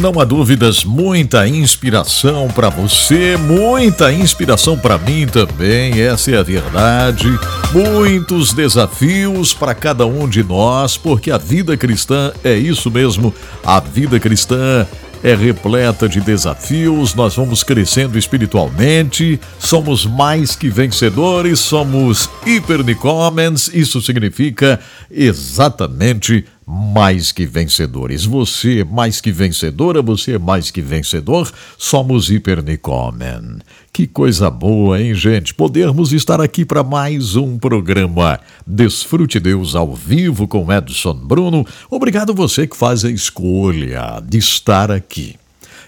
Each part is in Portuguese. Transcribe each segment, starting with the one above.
Não há dúvidas, muita inspiração para você, muita inspiração para mim também, essa é a verdade. Muitos desafios para cada um de nós, porque a vida cristã é isso mesmo, a vida cristã é repleta de desafios, nós vamos crescendo espiritualmente, somos mais que vencedores, somos hipernicomens, isso significa exatamente mais que vencedores. Você é mais que vencedora, você é mais que vencedor, somos Hipernicomen. Que coisa boa, hein, gente? Podermos estar aqui para mais um programa Desfrute Deus ao vivo com Edson Bruno. Obrigado você que faz a escolha de estar aqui.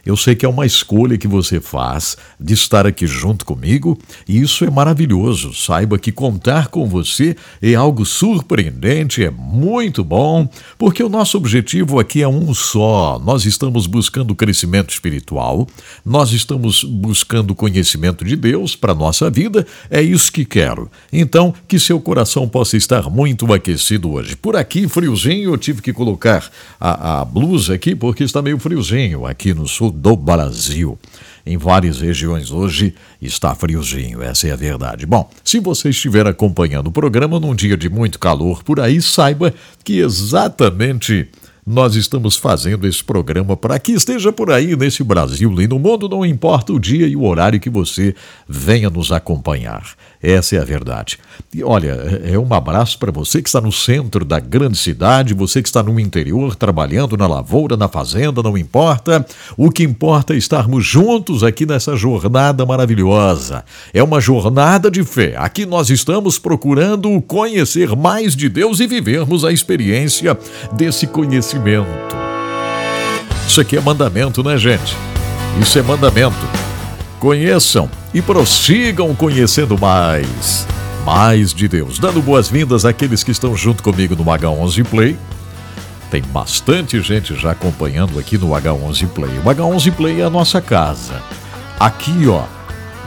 Eu sei que é uma escolha que você faz de estar aqui junto comigo e isso é maravilhoso. Saiba que contar com você é algo surpreendente, é muito bom, porque o nosso objetivo aqui é um só. Nós estamos buscando crescimento espiritual, nós estamos buscando conhecimento de Deus para nossa vida, é isso que quero. Então, que seu coração possa estar muito aquecido hoje. Por aqui, friozinho, eu tive que colocar a, a blusa aqui porque está meio friozinho aqui no sul do Brasil. Em várias regiões hoje está friozinho, essa é a verdade. Bom, se você estiver acompanhando o programa num dia de muito calor por aí, saiba que exatamente nós estamos fazendo esse programa para que esteja por aí nesse Brasil e no mundo, não importa o dia e o horário que você venha nos acompanhar. Essa é a verdade. E olha, é, é um abraço para você que está no centro da grande cidade, você que está no interior, trabalhando na lavoura, na fazenda, não importa. O que importa é estarmos juntos aqui nessa jornada maravilhosa. É uma jornada de fé. Aqui nós estamos procurando conhecer mais de Deus e vivermos a experiência desse conhecimento. Isso aqui é mandamento, né, gente? Isso é mandamento. Conheçam e prossigam conhecendo mais. Mais de Deus. Dando boas-vindas àqueles que estão junto comigo no H11 Play. Tem bastante gente já acompanhando aqui no H11 Play. O H11 Play é a nossa casa. Aqui, ó,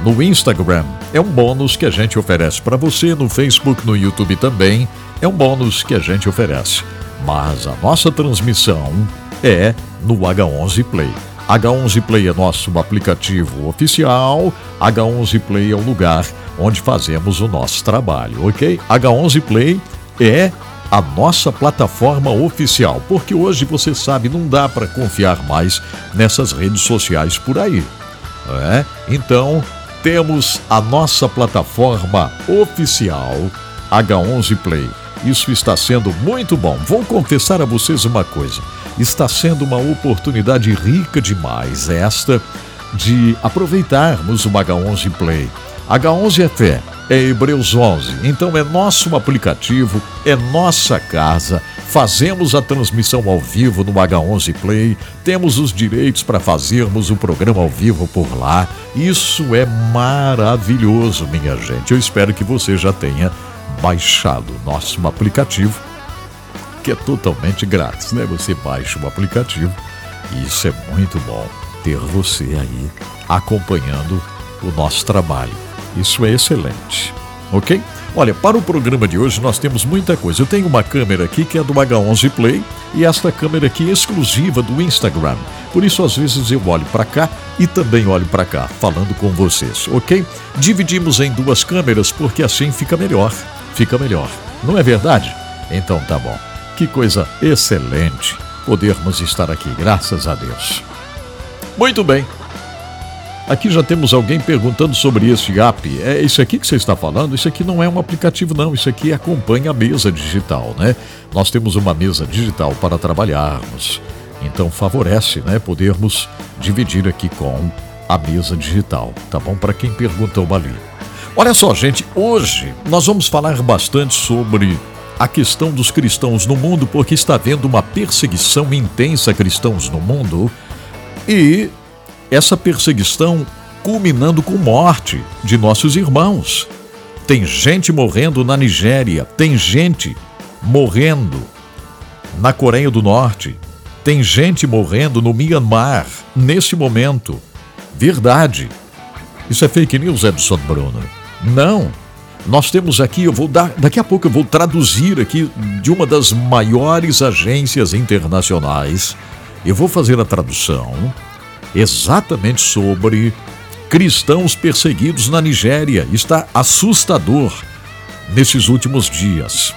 no Instagram, é um bônus que a gente oferece para você, no Facebook, no YouTube também, é um bônus que a gente oferece. Mas a nossa transmissão é no H11 Play. H11 Play é nosso aplicativo oficial. H11 Play é o lugar onde fazemos o nosso trabalho, ok? H11 Play é a nossa plataforma oficial, porque hoje você sabe, não dá para confiar mais nessas redes sociais por aí. É? Então, temos a nossa plataforma oficial H11 Play. Isso está sendo muito bom. Vou confessar a vocês uma coisa. Está sendo uma oportunidade rica demais esta de aproveitarmos o H11 Play. H11 é fé, é Hebreus 11. Então é nosso aplicativo, é nossa casa. Fazemos a transmissão ao vivo no H11 Play, temos os direitos para fazermos o programa ao vivo por lá. Isso é maravilhoso, minha gente. Eu espero que você já tenha baixado nosso aplicativo, que é totalmente grátis, né? Você baixa o aplicativo e isso é muito bom ter você aí acompanhando o nosso trabalho. Isso é excelente, ok? Olha, para o programa de hoje nós temos muita coisa. Eu tenho uma câmera aqui que é do H11 Play e esta câmera aqui é exclusiva do Instagram. Por isso, às vezes, eu olho para cá e também olho para cá, falando com vocês, ok? Dividimos em duas câmeras porque assim fica melhor fica melhor. Não é verdade? Então tá bom. Que coisa excelente podermos estar aqui, graças a Deus. Muito bem. Aqui já temos alguém perguntando sobre esse app. É isso aqui que você está falando? Isso aqui não é um aplicativo, não. Isso aqui acompanha a mesa digital, né? Nós temos uma mesa digital para trabalharmos. Então favorece, né, podermos dividir aqui com a mesa digital, tá bom? Para quem perguntou ali. Olha só, gente, hoje nós vamos falar bastante sobre a questão dos cristãos no mundo, porque está havendo uma perseguição intensa a cristãos no mundo e essa perseguição culminando com morte de nossos irmãos. Tem gente morrendo na Nigéria, tem gente morrendo na Coreia do Norte, tem gente morrendo no Myanmar nesse momento. Verdade. Isso é fake news, Edson Bruno? Não. Nós temos aqui, eu vou dar, daqui a pouco eu vou traduzir aqui de uma das maiores agências internacionais. Eu vou fazer a tradução exatamente sobre cristãos perseguidos na Nigéria. Está assustador nesses últimos dias.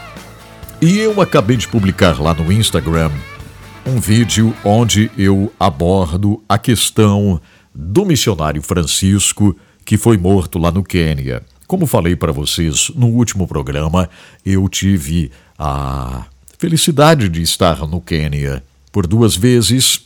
E eu acabei de publicar lá no Instagram um vídeo onde eu abordo a questão do missionário Francisco que foi morto lá no Quênia. Como falei para vocês no último programa, eu tive a felicidade de estar no Quênia por duas vezes.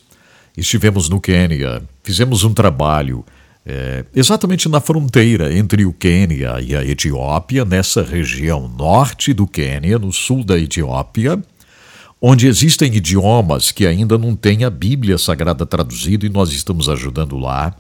Estivemos no Quênia, fizemos um trabalho é, exatamente na fronteira entre o Quênia e a Etiópia, nessa região norte do Quênia, no sul da Etiópia, onde existem idiomas que ainda não têm a Bíblia Sagrada traduzida e nós estamos ajudando lá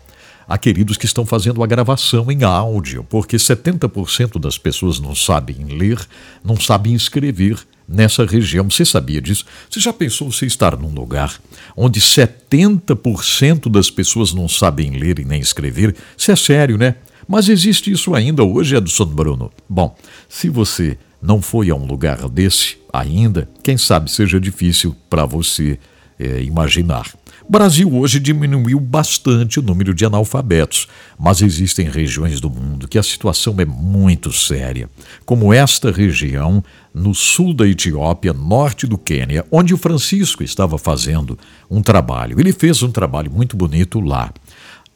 Há queridos que estão fazendo a gravação em áudio, porque 70% das pessoas não sabem ler, não sabem escrever nessa região. Você sabia disso? Você já pensou você estar num lugar onde 70% das pessoas não sabem ler e nem escrever? Isso é sério, né? Mas existe isso ainda hoje, Edson Bruno. Bom, se você não foi a um lugar desse ainda, quem sabe seja difícil para você é, imaginar. Brasil hoje diminuiu bastante o número de analfabetos, mas existem regiões do mundo que a situação é muito séria, como esta região no sul da Etiópia, norte do Quênia, onde o Francisco estava fazendo um trabalho. Ele fez um trabalho muito bonito lá.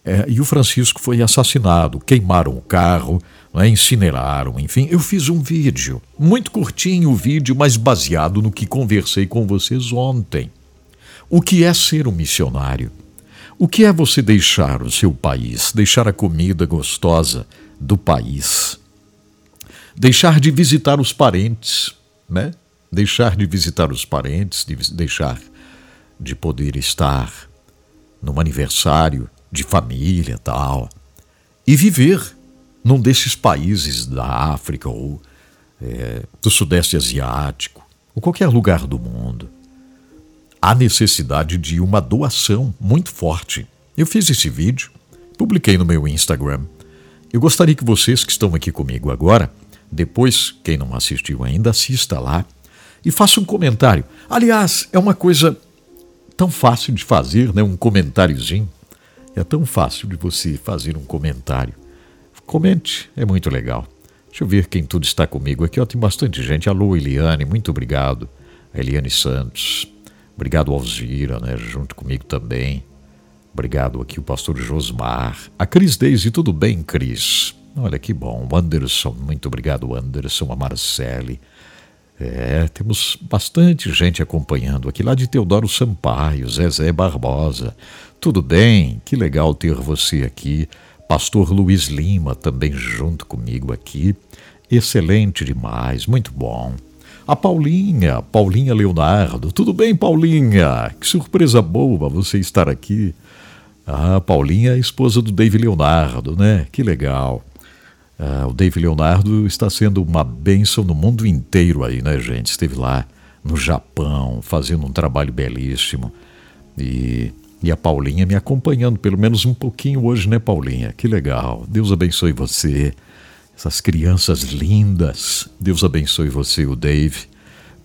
É, e o Francisco foi assassinado, queimaram o carro, né, incineraram, enfim. Eu fiz um vídeo, muito curtinho o vídeo, mas baseado no que conversei com vocês ontem. O que é ser um missionário? O que é você deixar o seu país, deixar a comida gostosa do país? Deixar de visitar os parentes, né? Deixar de visitar os parentes, de deixar de poder estar num aniversário de família tal, e viver num desses países da África ou é, do Sudeste Asiático, ou qualquer lugar do mundo há necessidade de uma doação muito forte. Eu fiz esse vídeo, publiquei no meu Instagram. Eu gostaria que vocês que estão aqui comigo agora, depois, quem não assistiu ainda, assista lá e faça um comentário. Aliás, é uma coisa tão fácil de fazer, né? Um comentáriozinho. É tão fácil de você fazer um comentário. Comente, é muito legal. Deixa eu ver quem tudo está comigo aqui. Ó, tem bastante gente. Alô, Eliane, muito obrigado. Eliane Santos. Obrigado, Alzira, né, junto comigo também. Obrigado aqui o pastor Josmar. A Cris Deise, tudo bem, Cris? Olha que bom. O Anderson, muito obrigado, Anderson. A Marcele. É, temos bastante gente acompanhando aqui, lá de Teodoro Sampaio, Zezé Barbosa. Tudo bem? Que legal ter você aqui. Pastor Luiz Lima também junto comigo aqui. Excelente demais, muito bom. A Paulinha, Paulinha Leonardo. Tudo bem, Paulinha? Que surpresa boa você estar aqui. Ah, Paulinha é a esposa do Dave Leonardo, né? Que legal. Ah, o Dave Leonardo está sendo uma bênção no mundo inteiro aí, né, gente? Esteve lá no Japão fazendo um trabalho belíssimo. E, e a Paulinha me acompanhando pelo menos um pouquinho hoje, né, Paulinha? Que legal. Deus abençoe você essas crianças lindas. Deus abençoe você, o Dave.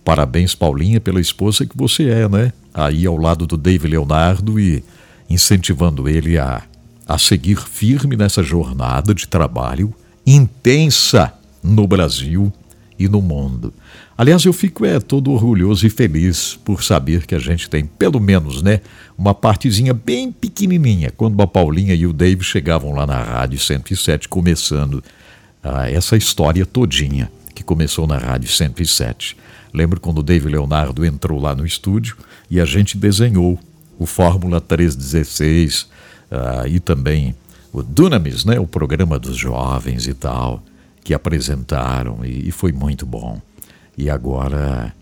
Parabéns, Paulinha, pela esposa que você é, né? Aí ao lado do Dave Leonardo e incentivando ele a, a seguir firme nessa jornada de trabalho intensa no Brasil e no mundo. Aliás, eu fico é todo orgulhoso e feliz por saber que a gente tem pelo menos, né, uma partezinha bem pequenininha quando a Paulinha e o Dave chegavam lá na rádio 107 começando ah, essa história todinha que começou na Rádio 107. Lembro quando o David Leonardo entrou lá no estúdio e a gente desenhou o Fórmula 316 ah, e também o Dunamis, né, o programa dos jovens e tal, que apresentaram e, e foi muito bom. E agora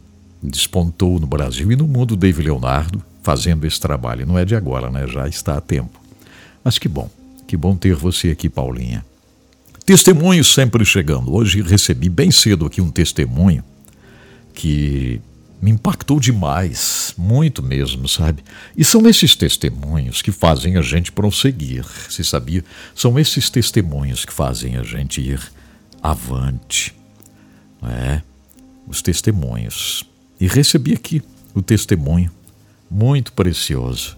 despontou no Brasil e no mundo o David Leonardo fazendo esse trabalho. Não é de agora, né? Já está a tempo. Mas que bom, que bom ter você aqui, Paulinha. Testemunhos sempre chegando. Hoje recebi bem cedo aqui um testemunho que me impactou demais, muito mesmo, sabe? E são esses testemunhos que fazem a gente prosseguir, se sabia? São esses testemunhos que fazem a gente ir avante, é? Os testemunhos. E recebi aqui o testemunho muito precioso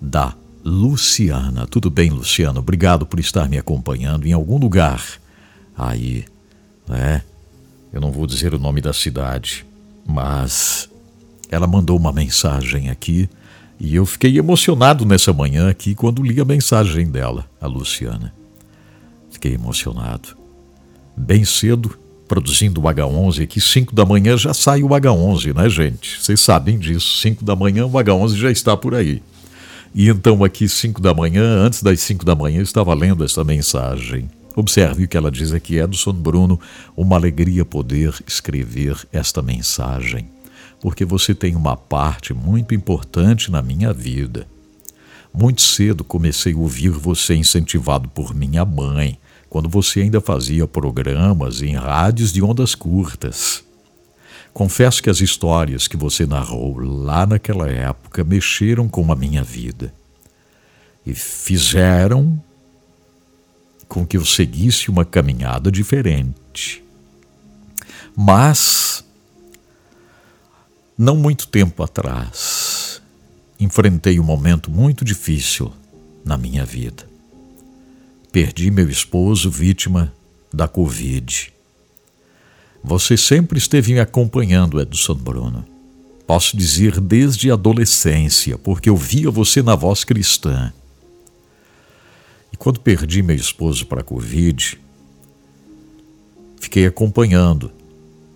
da Luciana. Tudo bem, Luciana? Obrigado por estar me acompanhando em algum lugar aí, né? Eu não vou dizer o nome da cidade, mas ela mandou uma mensagem aqui e eu fiquei emocionado nessa manhã aqui quando li a mensagem dela, a Luciana. Fiquei emocionado. Bem cedo, produzindo o H11 aqui, 5 da manhã já sai o H11, né, gente? Vocês sabem disso. 5 da manhã o H11 já está por aí. E então, aqui, 5 da manhã, antes das 5 da manhã, eu estava lendo essa mensagem. Observe o que ela diz aqui, Edson Bruno, uma alegria poder escrever esta mensagem, porque você tem uma parte muito importante na minha vida. Muito cedo comecei a ouvir você incentivado por minha mãe, quando você ainda fazia programas em rádios de ondas curtas. Confesso que as histórias que você narrou lá naquela época mexeram com a minha vida e fizeram com que eu seguisse uma caminhada diferente. Mas, não muito tempo atrás, enfrentei um momento muito difícil na minha vida. Perdi meu esposo vítima da Covid. Você sempre esteve me acompanhando, Edson Bruno. Posso dizer desde a adolescência, porque eu via você na voz cristã. E quando perdi meu esposo para a Covid, fiquei acompanhando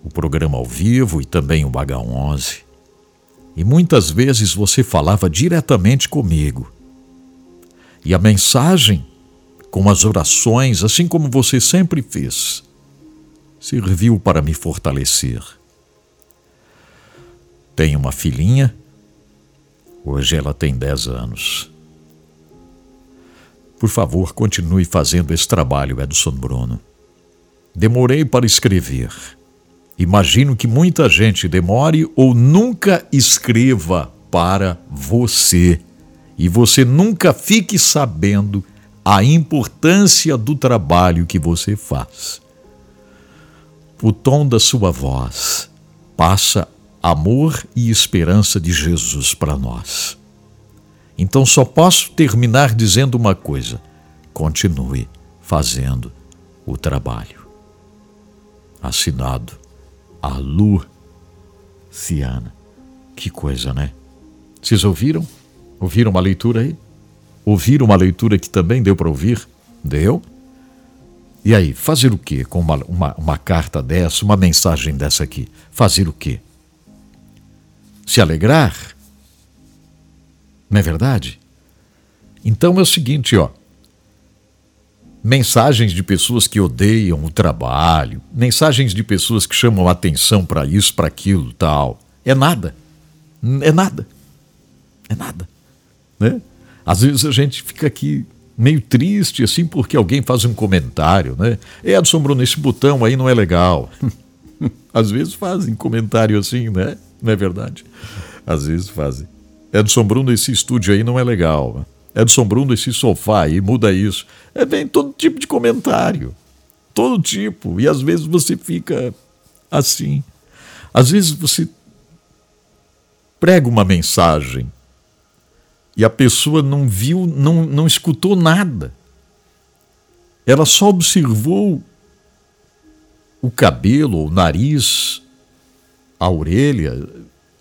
o programa ao vivo e também o H11. E muitas vezes você falava diretamente comigo. E a mensagem, com as orações, assim como você sempre fez, serviu para me fortalecer. Tenho uma filhinha, hoje ela tem 10 anos. Por favor, continue fazendo esse trabalho, Edson Bruno. Demorei para escrever. Imagino que muita gente demore ou nunca escreva para você. E você nunca fique sabendo a importância do trabalho que você faz. O tom da sua voz passa amor e esperança de Jesus para nós. Então só posso terminar dizendo uma coisa: continue fazendo o trabalho. Assinado a Luciana. Que coisa, né? Vocês ouviram? Ouviram uma leitura aí? Ouviram uma leitura que também deu para ouvir? Deu? E aí, fazer o quê com uma, uma, uma carta dessa, uma mensagem dessa aqui? Fazer o quê? Se alegrar? Não é verdade? Então é o seguinte, ó. Mensagens de pessoas que odeiam o trabalho, mensagens de pessoas que chamam atenção para isso, para aquilo, tal. É nada. É nada. É nada. Né? Às vezes a gente fica aqui meio triste, assim, porque alguém faz um comentário, né? Edson Bruno, esse botão aí não é legal. Às vezes fazem comentário assim, né? Não é verdade? Às vezes fazem. Edson Bruno, esse estúdio aí não é legal. Edson Bruno, esse sofá aí, muda isso. É bem todo tipo de comentário. Todo tipo. E às vezes você fica assim. Às vezes você prega uma mensagem e a pessoa não viu, não, não escutou nada. Ela só observou o cabelo, o nariz, a orelha,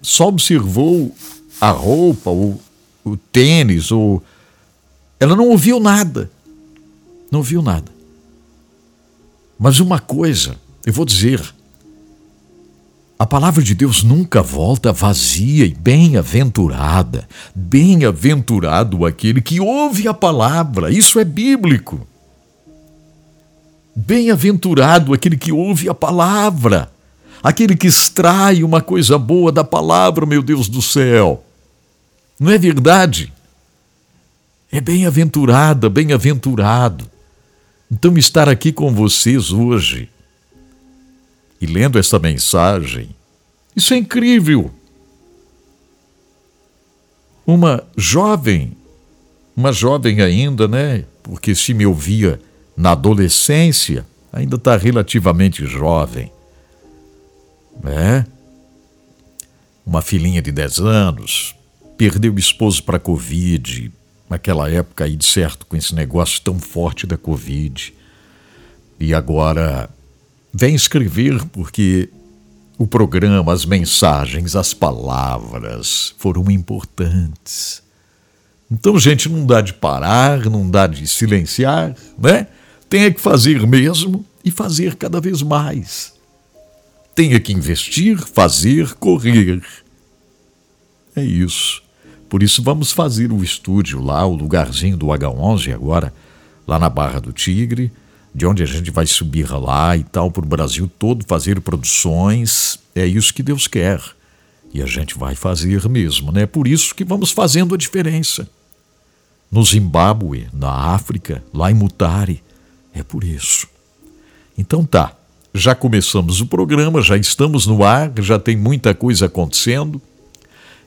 só observou a roupa, o, o tênis, o... ela não ouviu nada. Não ouviu nada. Mas uma coisa, eu vou dizer, a palavra de Deus nunca volta vazia e bem-aventurada. Bem-aventurado aquele que ouve a palavra, isso é bíblico. Bem-aventurado aquele que ouve a palavra. aquele que extrai uma coisa boa da palavra, meu Deus do céu. Não é verdade? É bem-aventurada, bem-aventurado. Então, estar aqui com vocês hoje e lendo essa mensagem, isso é incrível. Uma jovem, uma jovem ainda, né? Porque se me ouvia na adolescência, ainda está relativamente jovem, né? Uma filhinha de 10 anos, perdeu o esposo para a Covid, naquela época aí de certo, com esse negócio tão forte da Covid. E agora vem escrever porque o programa, as mensagens, as palavras foram importantes. Então, gente, não dá de parar, não dá de silenciar, né? Tem que fazer mesmo e fazer cada vez mais. Tem que investir, fazer, correr. É isso. Por isso vamos fazer o estúdio lá, o lugarzinho do H11 agora, lá na Barra do Tigre, de onde a gente vai subir lá e tal, para o Brasil todo, fazer produções. É isso que Deus quer. E a gente vai fazer mesmo, né? Por isso que vamos fazendo a diferença. No Zimbábue, na África, lá em Mutare. É por isso. Então tá, já começamos o programa, já estamos no ar, já tem muita coisa acontecendo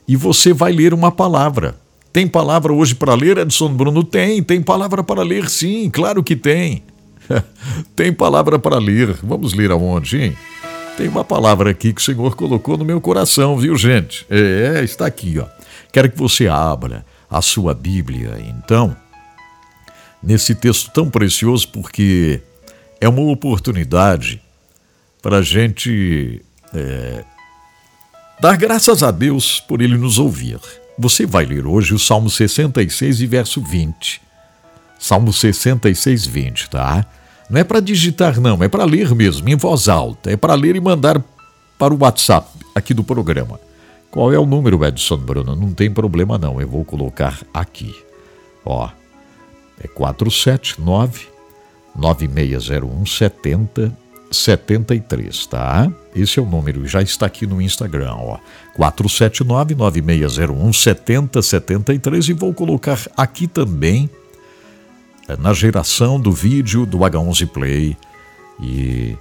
e você vai ler uma palavra. Tem palavra hoje para ler, Edson Bruno? Tem, tem palavra para ler, sim, claro que tem. tem palavra para ler. Vamos ler aonde, hein? Tem uma palavra aqui que o Senhor colocou no meu coração, viu, gente? É, está aqui, ó. Quero que você abra a sua Bíblia, então, nesse texto tão precioso, porque é uma oportunidade para a gente é, Dar graças a Deus por ele nos ouvir. Você vai ler hoje o Salmo 66 e verso 20. Salmo 66, 20, tá? Não é para digitar, não, é para ler mesmo, em voz alta. É para ler e mandar para o WhatsApp aqui do programa. Qual é o número, Edson Bruno? Não tem problema, não. Eu vou colocar aqui. Ó, é 479 9601 70 73, tá? Esse é o número, já está aqui no Instagram, ó. 479-9601-7073 e vou colocar aqui também na geração do vídeo do H11 Play e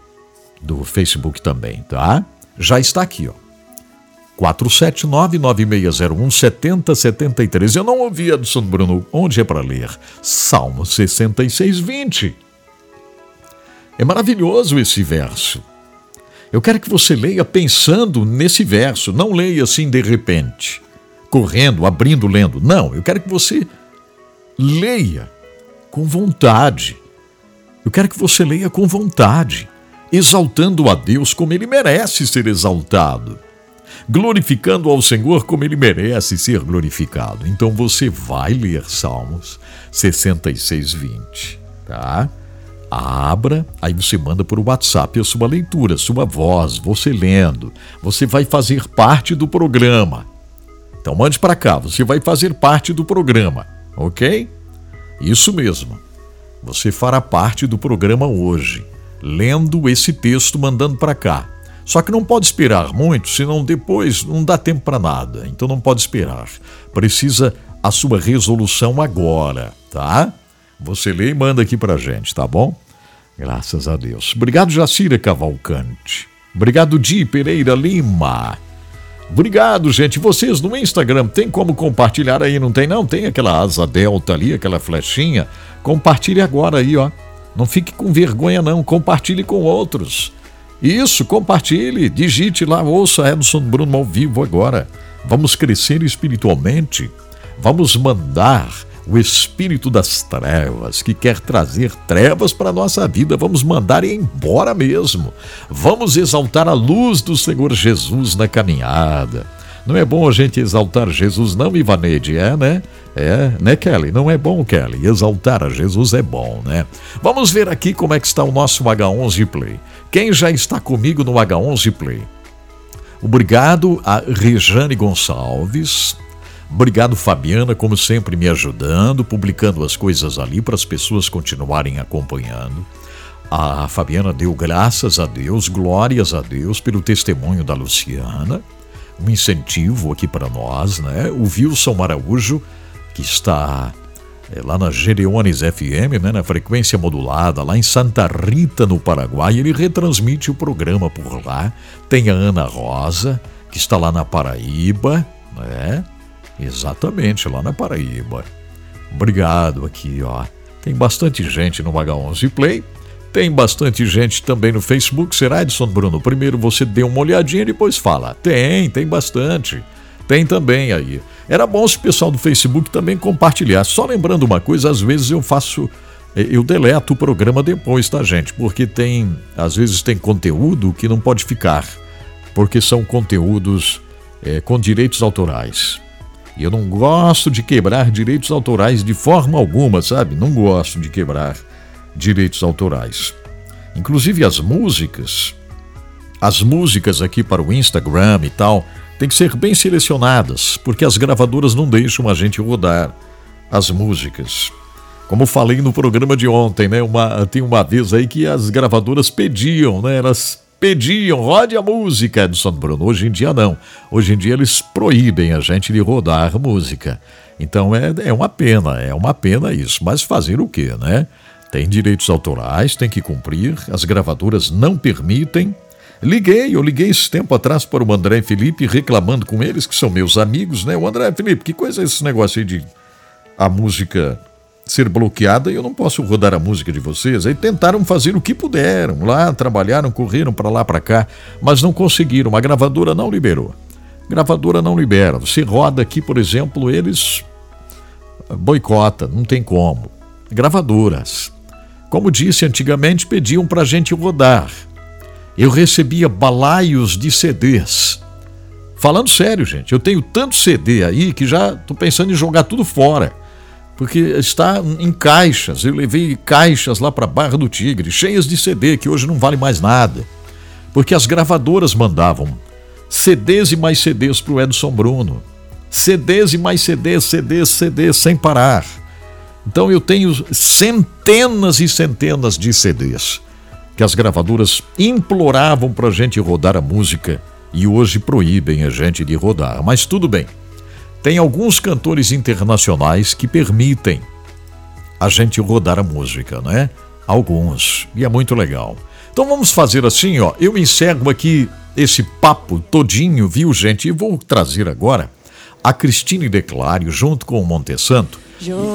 do Facebook também, tá? Já está aqui, ó. 479-9601-7073. Eu não ouvi, Edson Bruno. Onde é para ler? Salmo 66, 20. É maravilhoso esse verso. Eu quero que você leia pensando nesse verso, não leia assim de repente, correndo, abrindo, lendo. Não, eu quero que você leia com vontade. Eu quero que você leia com vontade, exaltando a Deus como ele merece ser exaltado, glorificando ao Senhor como ele merece ser glorificado. Então você vai ler Salmos 66, 20, tá? abra, aí você manda por WhatsApp a sua leitura, sua voz, você lendo. Você vai fazer parte do programa. Então mande para cá, você vai fazer parte do programa, ok? Isso mesmo. Você fará parte do programa hoje, lendo esse texto, mandando para cá. Só que não pode esperar muito, senão depois não dá tempo para nada. Então não pode esperar. Precisa a sua resolução agora, tá? Você lê e manda aqui pra gente, tá bom? Graças a Deus. Obrigado, Jacira Cavalcante. Obrigado, Di Pereira Lima. Obrigado, gente. Vocês no Instagram tem como compartilhar aí, não tem não? Tem aquela asa delta ali, aquela flechinha. Compartilhe agora aí, ó. Não fique com vergonha não, compartilhe com outros. Isso, compartilhe, digite lá, ouça Edson Bruno ao vivo agora. Vamos crescer espiritualmente. Vamos mandar o espírito das trevas que quer trazer trevas para a nossa vida. Vamos mandar embora mesmo. Vamos exaltar a luz do Senhor Jesus na caminhada. Não é bom a gente exaltar Jesus, não, Ivaneide, é, né? É, né, Kelly? Não é bom, Kelly. Exaltar a Jesus é bom, né? Vamos ver aqui como é que está o nosso H11 Play. Quem já está comigo no H11 Play? Obrigado a Rejane Gonçalves, Obrigado, Fabiana, como sempre me ajudando, publicando as coisas ali para as pessoas continuarem acompanhando. A Fabiana deu graças a Deus, glórias a Deus pelo testemunho da Luciana. Um incentivo aqui para nós, né? O Wilson Araújo, que está é, lá na Gereones FM, né, na frequência modulada, lá em Santa Rita, no Paraguai, ele retransmite o programa por lá. Tem a Ana Rosa, que está lá na Paraíba, né? Exatamente, lá na Paraíba. Obrigado aqui, ó. Tem bastante gente no H11 Play. Tem bastante gente também no Facebook. Será, Edson Bruno? Primeiro você dê uma olhadinha e depois fala. Tem, tem bastante. Tem também aí. Era bom se o pessoal do Facebook também compartilhar. Só lembrando uma coisa, às vezes eu faço. Eh, eu deleto o programa depois, tá, gente? Porque tem. Às vezes tem conteúdo que não pode ficar. Porque são conteúdos é, com direitos autorais. E eu não gosto de quebrar direitos autorais de forma alguma, sabe? Não gosto de quebrar direitos autorais. Inclusive as músicas, as músicas aqui para o Instagram e tal, tem que ser bem selecionadas, porque as gravadoras não deixam a gente rodar as músicas. Como falei no programa de ontem, né? Uma, tem uma vez aí que as gravadoras pediam, né? Elas pediam, rode a música do São Bruno. Hoje em dia não. Hoje em dia eles proíbem a gente de rodar música. Então é, é uma pena, é uma pena isso. Mas fazer o quê, né? Tem direitos autorais, tem que cumprir, as gravadoras não permitem. Liguei, eu liguei esse tempo atrás para o André Felipe reclamando com eles, que são meus amigos, né? O André Felipe, que coisa é esse negócio aí de a música ser bloqueada e eu não posso rodar a música de vocês. Aí tentaram fazer o que puderam lá, trabalharam, correram para lá para cá, mas não conseguiram. A gravadora não liberou. Gravadora não libera. Você roda aqui, por exemplo, eles boicota, não tem como. Gravadoras. Como disse antigamente, pediam para a gente rodar. Eu recebia balaios de CDs. Falando sério, gente, eu tenho tanto CD aí que já estou pensando em jogar tudo fora porque está em caixas. Eu levei caixas lá para Barra do Tigre, cheias de CD, que hoje não vale mais nada. Porque as gravadoras mandavam CDs e mais CDs para o Edson Bruno. CDs e mais CDs, CDs, CDs, sem parar. Então eu tenho centenas e centenas de CDs que as gravadoras imploravam para a gente rodar a música e hoje proíbem a gente de rodar. Mas tudo bem. Tem alguns cantores internacionais que permitem a gente rodar a música, né? Alguns. E é muito legal. Então vamos fazer assim, ó. Eu encerro aqui esse papo todinho, viu, gente? E vou trazer agora a Cristine Declário junto com o Montesanto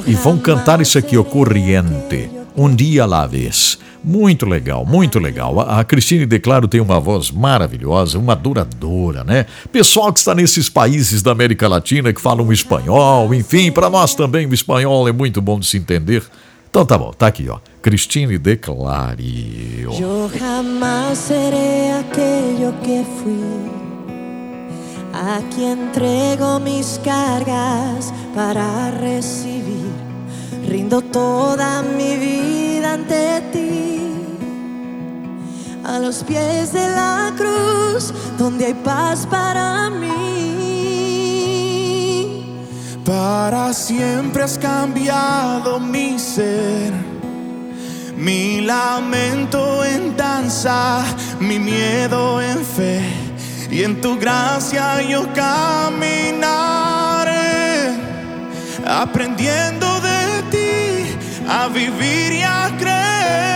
e vão cantar isso aqui, o Corriente, Um Dia à la Vez. Muito legal, muito legal. A, Cristine Declaro tem uma voz maravilhosa, uma adoradora, né? Pessoal que está nesses países da América Latina que falam espanhol, enfim, para nós também o espanhol é muito bom de se entender. Então tá bom, tá aqui, ó. Cristine Declare. Eu jamais serei aquele que fui. A quien entrego mis cargas para recibir. Rindo toda mi vida ante ti. A los pies de la cruz, donde hay paz para mí. Para siempre has cambiado mi ser, mi lamento en danza, mi miedo en fe, y en tu gracia yo caminaré, aprendiendo de ti a vivir y a creer.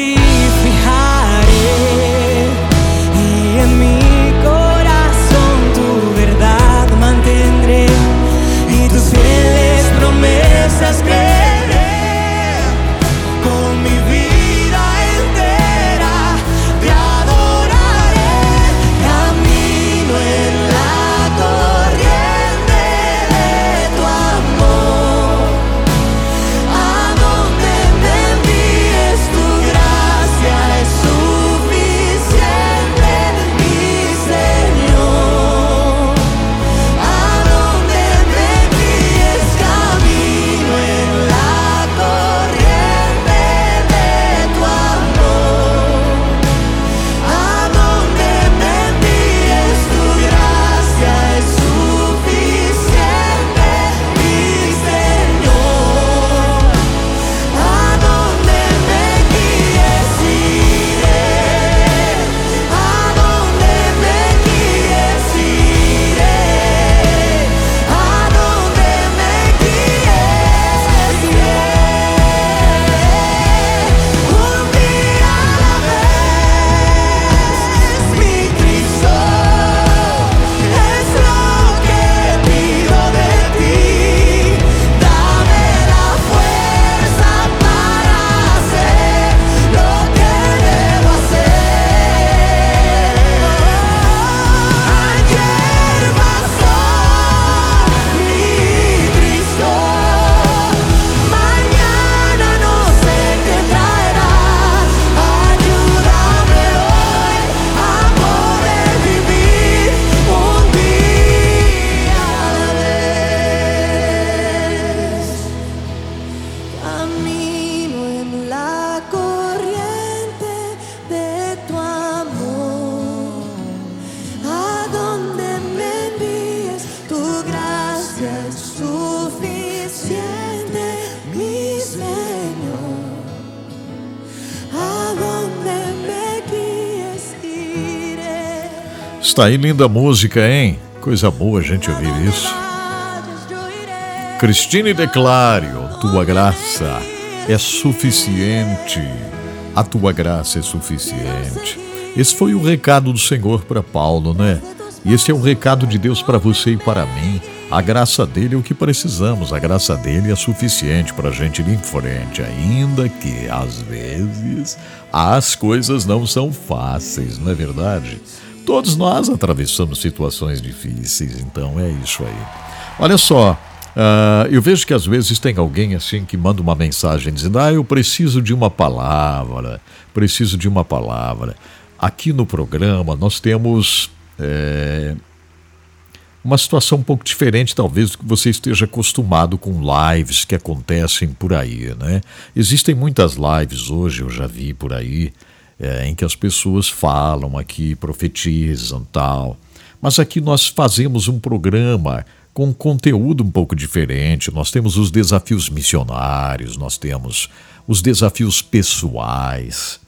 Está aí linda música, hein? Coisa boa a gente ouvir isso. Cristine Declário, tua graça é suficiente. A tua graça é suficiente. Esse foi o recado do Senhor para Paulo, né? E esse é o recado de Deus para você e para mim. A graça dele é o que precisamos, a graça dele é suficiente para a gente ir em frente, ainda que às vezes as coisas não são fáceis, não é verdade? Todos nós atravessamos situações difíceis, então é isso aí. Olha só, uh, eu vejo que às vezes tem alguém assim que manda uma mensagem dizendo: Ah, eu preciso de uma palavra, preciso de uma palavra. Aqui no programa nós temos. É, uma situação um pouco diferente, talvez, do que você esteja acostumado com lives que acontecem por aí, né? Existem muitas lives hoje, eu já vi por aí, é, em que as pessoas falam aqui, profetizam tal. Mas aqui nós fazemos um programa com conteúdo um pouco diferente. Nós temos os desafios missionários, nós temos os desafios pessoais.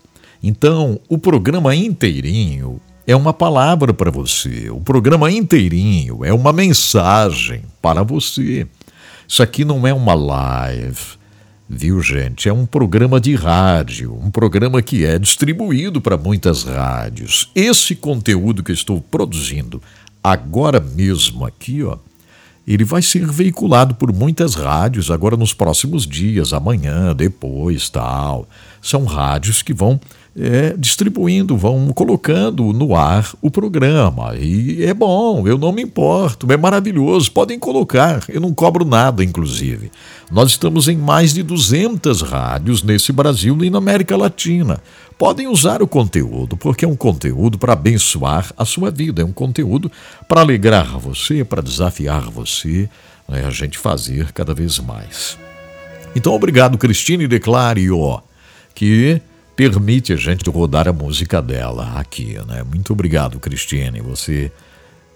Então, o programa inteirinho é uma palavra para você. O programa inteirinho é uma mensagem para você. Isso aqui não é uma live, viu, gente? É um programa de rádio, um programa que é distribuído para muitas rádios. Esse conteúdo que eu estou produzindo agora mesmo aqui, ó, ele vai ser veiculado por muitas rádios agora nos próximos dias, amanhã, depois, tal. São rádios que vão é, distribuindo, vão colocando no ar o programa. E é bom, eu não me importo, é maravilhoso, podem colocar, eu não cobro nada, inclusive. Nós estamos em mais de 200 rádios nesse Brasil e na América Latina. Podem usar o conteúdo, porque é um conteúdo para abençoar a sua vida, é um conteúdo para alegrar você, para desafiar você, né, a gente fazer cada vez mais. Então, obrigado, Cristine Declario, que permite a gente rodar a música dela aqui, né? Muito obrigado, Cristine. Você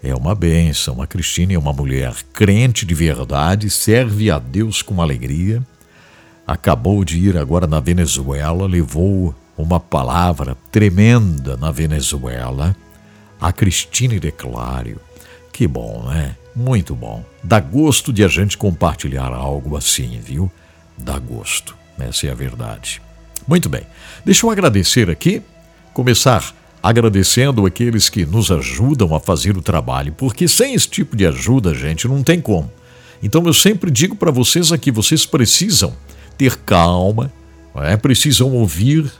é uma bênção. A Cristine é uma mulher crente de verdade, serve a Deus com alegria. Acabou de ir agora na Venezuela, levou uma palavra tremenda na Venezuela. A Cristine Declário. Que bom, né? Muito bom. Dá gosto de a gente compartilhar algo assim, viu? Dá gosto. Essa é a verdade. Muito bem. Deixa eu agradecer aqui, começar agradecendo aqueles que nos ajudam a fazer o trabalho, porque sem esse tipo de ajuda, gente, não tem como. Então eu sempre digo para vocês aqui, vocês precisam ter calma, é? precisam ouvir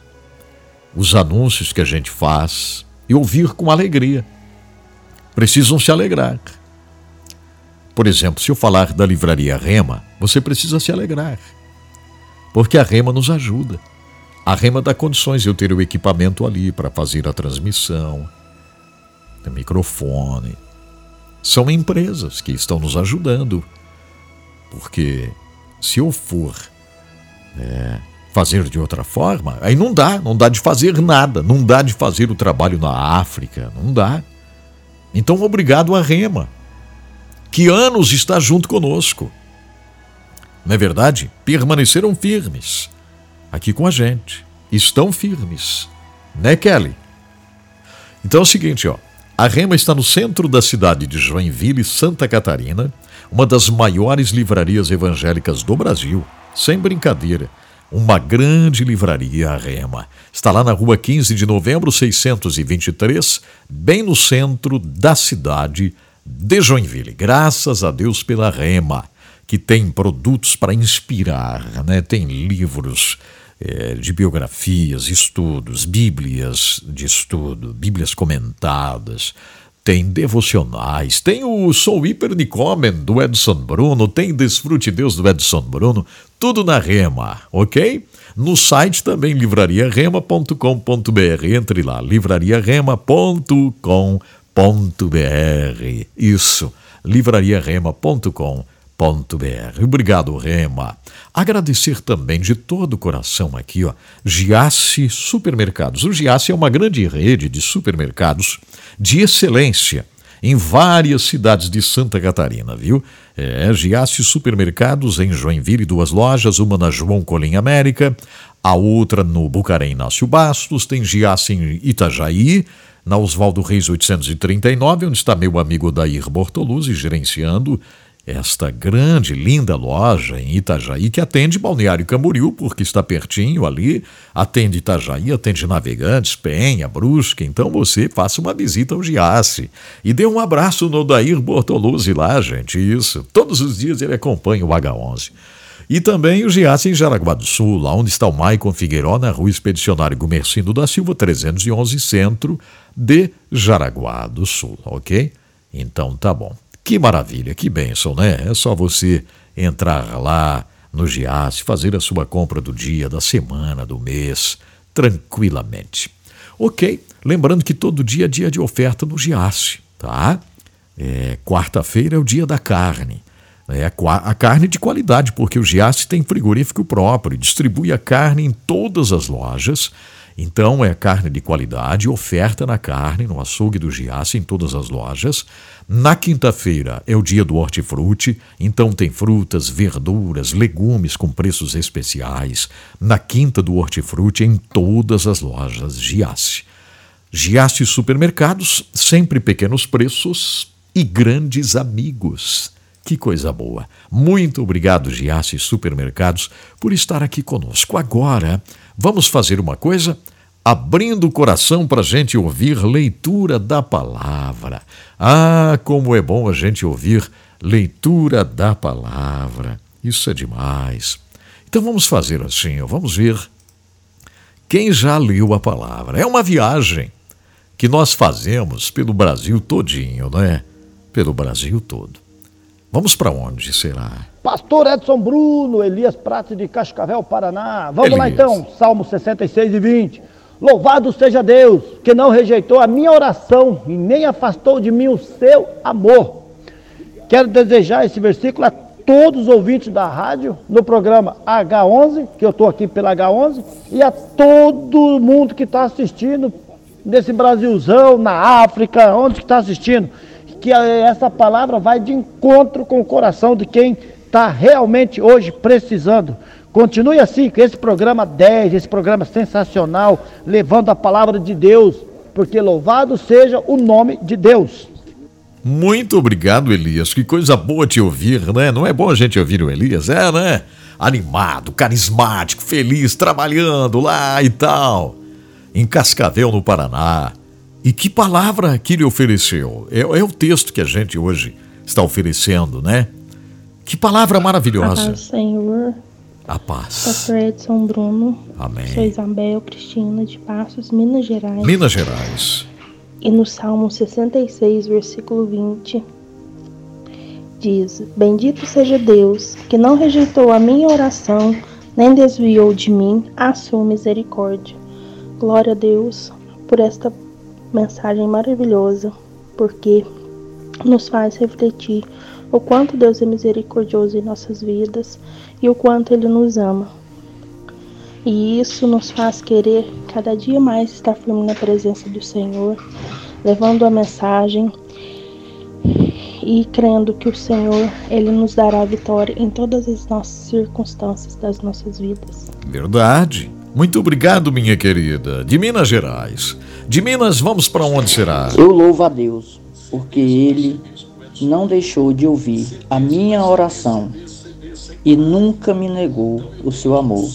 os anúncios que a gente faz e ouvir com alegria. Precisam se alegrar. Por exemplo, se eu falar da livraria Rema, você precisa se alegrar, porque a Rema nos ajuda. A Rema dá condições de eu ter o equipamento ali para fazer a transmissão, o microfone. São empresas que estão nos ajudando. Porque se eu for é, fazer de outra forma, aí não dá, não dá de fazer nada, não dá de fazer o trabalho na África, não dá. Então, obrigado à Rema, que anos está junto conosco. Não é verdade? Permaneceram firmes aqui com a gente. Estão firmes. Né, Kelly? Então é o seguinte, ó. A Rema está no centro da cidade de Joinville, Santa Catarina, uma das maiores livrarias evangélicas do Brasil. Sem brincadeira. Uma grande livraria, a Rema. Está lá na rua 15 de novembro, 623, bem no centro da cidade de Joinville. Graças a Deus pela Rema, que tem produtos para inspirar, né? tem livros é, de biografias, estudos, bíblias de estudo, bíblias comentadas, tem devocionais, tem o Sou Hiper Nicomen do Edson Bruno, tem Desfrute Deus do Edson Bruno, tudo na Rema, ok? No site também livrariarema.com.br, entre lá, livrariarema.com.br, isso, livrariarema.com.br www.rema.com.br. Obrigado, Rema. Agradecer também de todo o coração aqui, ó, Giasse Supermercados. O Giasse é uma grande rede de supermercados de excelência em várias cidades de Santa Catarina, viu? É, Giasse Supermercados em Joinville, duas lojas, uma na João Colim América, a outra no Bucarém Inácio Bastos, tem Giasse em Itajaí, na Oswaldo Reis 839, onde está meu amigo Dair Bortoluzzi gerenciando esta grande, linda loja em Itajaí que atende Balneário Camboriú, porque está pertinho ali, atende Itajaí, atende Navegantes, Penha, Brusque. Então você faça uma visita ao Giasse e dê um abraço no Dair Bortoluzzi lá, gente. Isso. Todos os dias ele acompanha o H11. E também o Giasse em Jaraguá do Sul, lá onde está o Maicon Figueiró, na rua Expedicionário Gumercindo da Silva, 311, centro de Jaraguá do Sul, ok? Então tá bom. Que maravilha, que bênção, né? É só você entrar lá no Giasse, fazer a sua compra do dia, da semana, do mês, tranquilamente. Ok, lembrando que todo dia é dia de oferta no Giasse, tá? É, Quarta-feira é o dia da carne. É a carne de qualidade, porque o Giasse tem frigorífico próprio distribui a carne em todas as lojas. Então é carne de qualidade, oferta na carne, no açougue do Giasse, em todas as lojas. Na quinta-feira é o dia do hortifruti, então tem frutas, verduras, legumes com preços especiais. Na quinta do hortifruti em todas as lojas Giasse. Giasse Supermercados, sempre pequenos preços e grandes amigos. Que coisa boa. Muito obrigado, Giasse Supermercados, por estar aqui conosco. Agora, vamos fazer uma coisa? Abrindo o coração para a gente ouvir leitura da palavra. Ah, como é bom a gente ouvir leitura da palavra. Isso é demais. Então vamos fazer assim, vamos ver quem já leu a palavra. É uma viagem que nós fazemos pelo Brasil todinho, não é? Pelo Brasil todo. Vamos para onde será? Pastor Edson Bruno, Elias Prates de Cascavel, Paraná. Vamos Elias. lá então, Salmo 66 e 20. Louvado seja Deus, que não rejeitou a minha oração e nem afastou de mim o seu amor. Quero desejar esse versículo a todos os ouvintes da rádio, no programa H11, que eu estou aqui pela H11, e a todo mundo que está assistindo nesse Brasilzão, na África, onde está assistindo que essa palavra vai de encontro com o coração de quem está realmente hoje precisando. Continue assim, com esse programa 10, esse programa sensacional, levando a palavra de Deus, porque louvado seja o nome de Deus. Muito obrigado, Elias. Que coisa boa te ouvir, né? Não é bom a gente ouvir o Elias? É, né? Animado, carismático, feliz, trabalhando lá e tal. Em Cascavel, no Paraná. E que palavra que ele ofereceu? É, é, o texto que a gente hoje está oferecendo, né? Que palavra maravilhosa. A paz, Senhor. A paz. Pastor Edson Bruno. Amém. Sou Isabel Cristina de Passos, Minas Gerais. Minas Gerais. E no Salmo 66, versículo 20, diz: Bendito seja Deus, que não rejeitou a minha oração, nem desviou de mim a sua misericórdia. Glória a Deus por esta mensagem maravilhosa, porque nos faz refletir o quanto Deus é misericordioso em nossas vidas e o quanto Ele nos ama. E isso nos faz querer cada dia mais estar firme na presença do Senhor, levando a mensagem e crendo que o Senhor ele nos dará vitória em todas as nossas circunstâncias das nossas vidas. Verdade. Muito obrigado, minha querida. De Minas Gerais. De Minas, vamos para onde será? Eu louvo a Deus, porque Ele não deixou de ouvir a minha oração e nunca me negou o seu amor.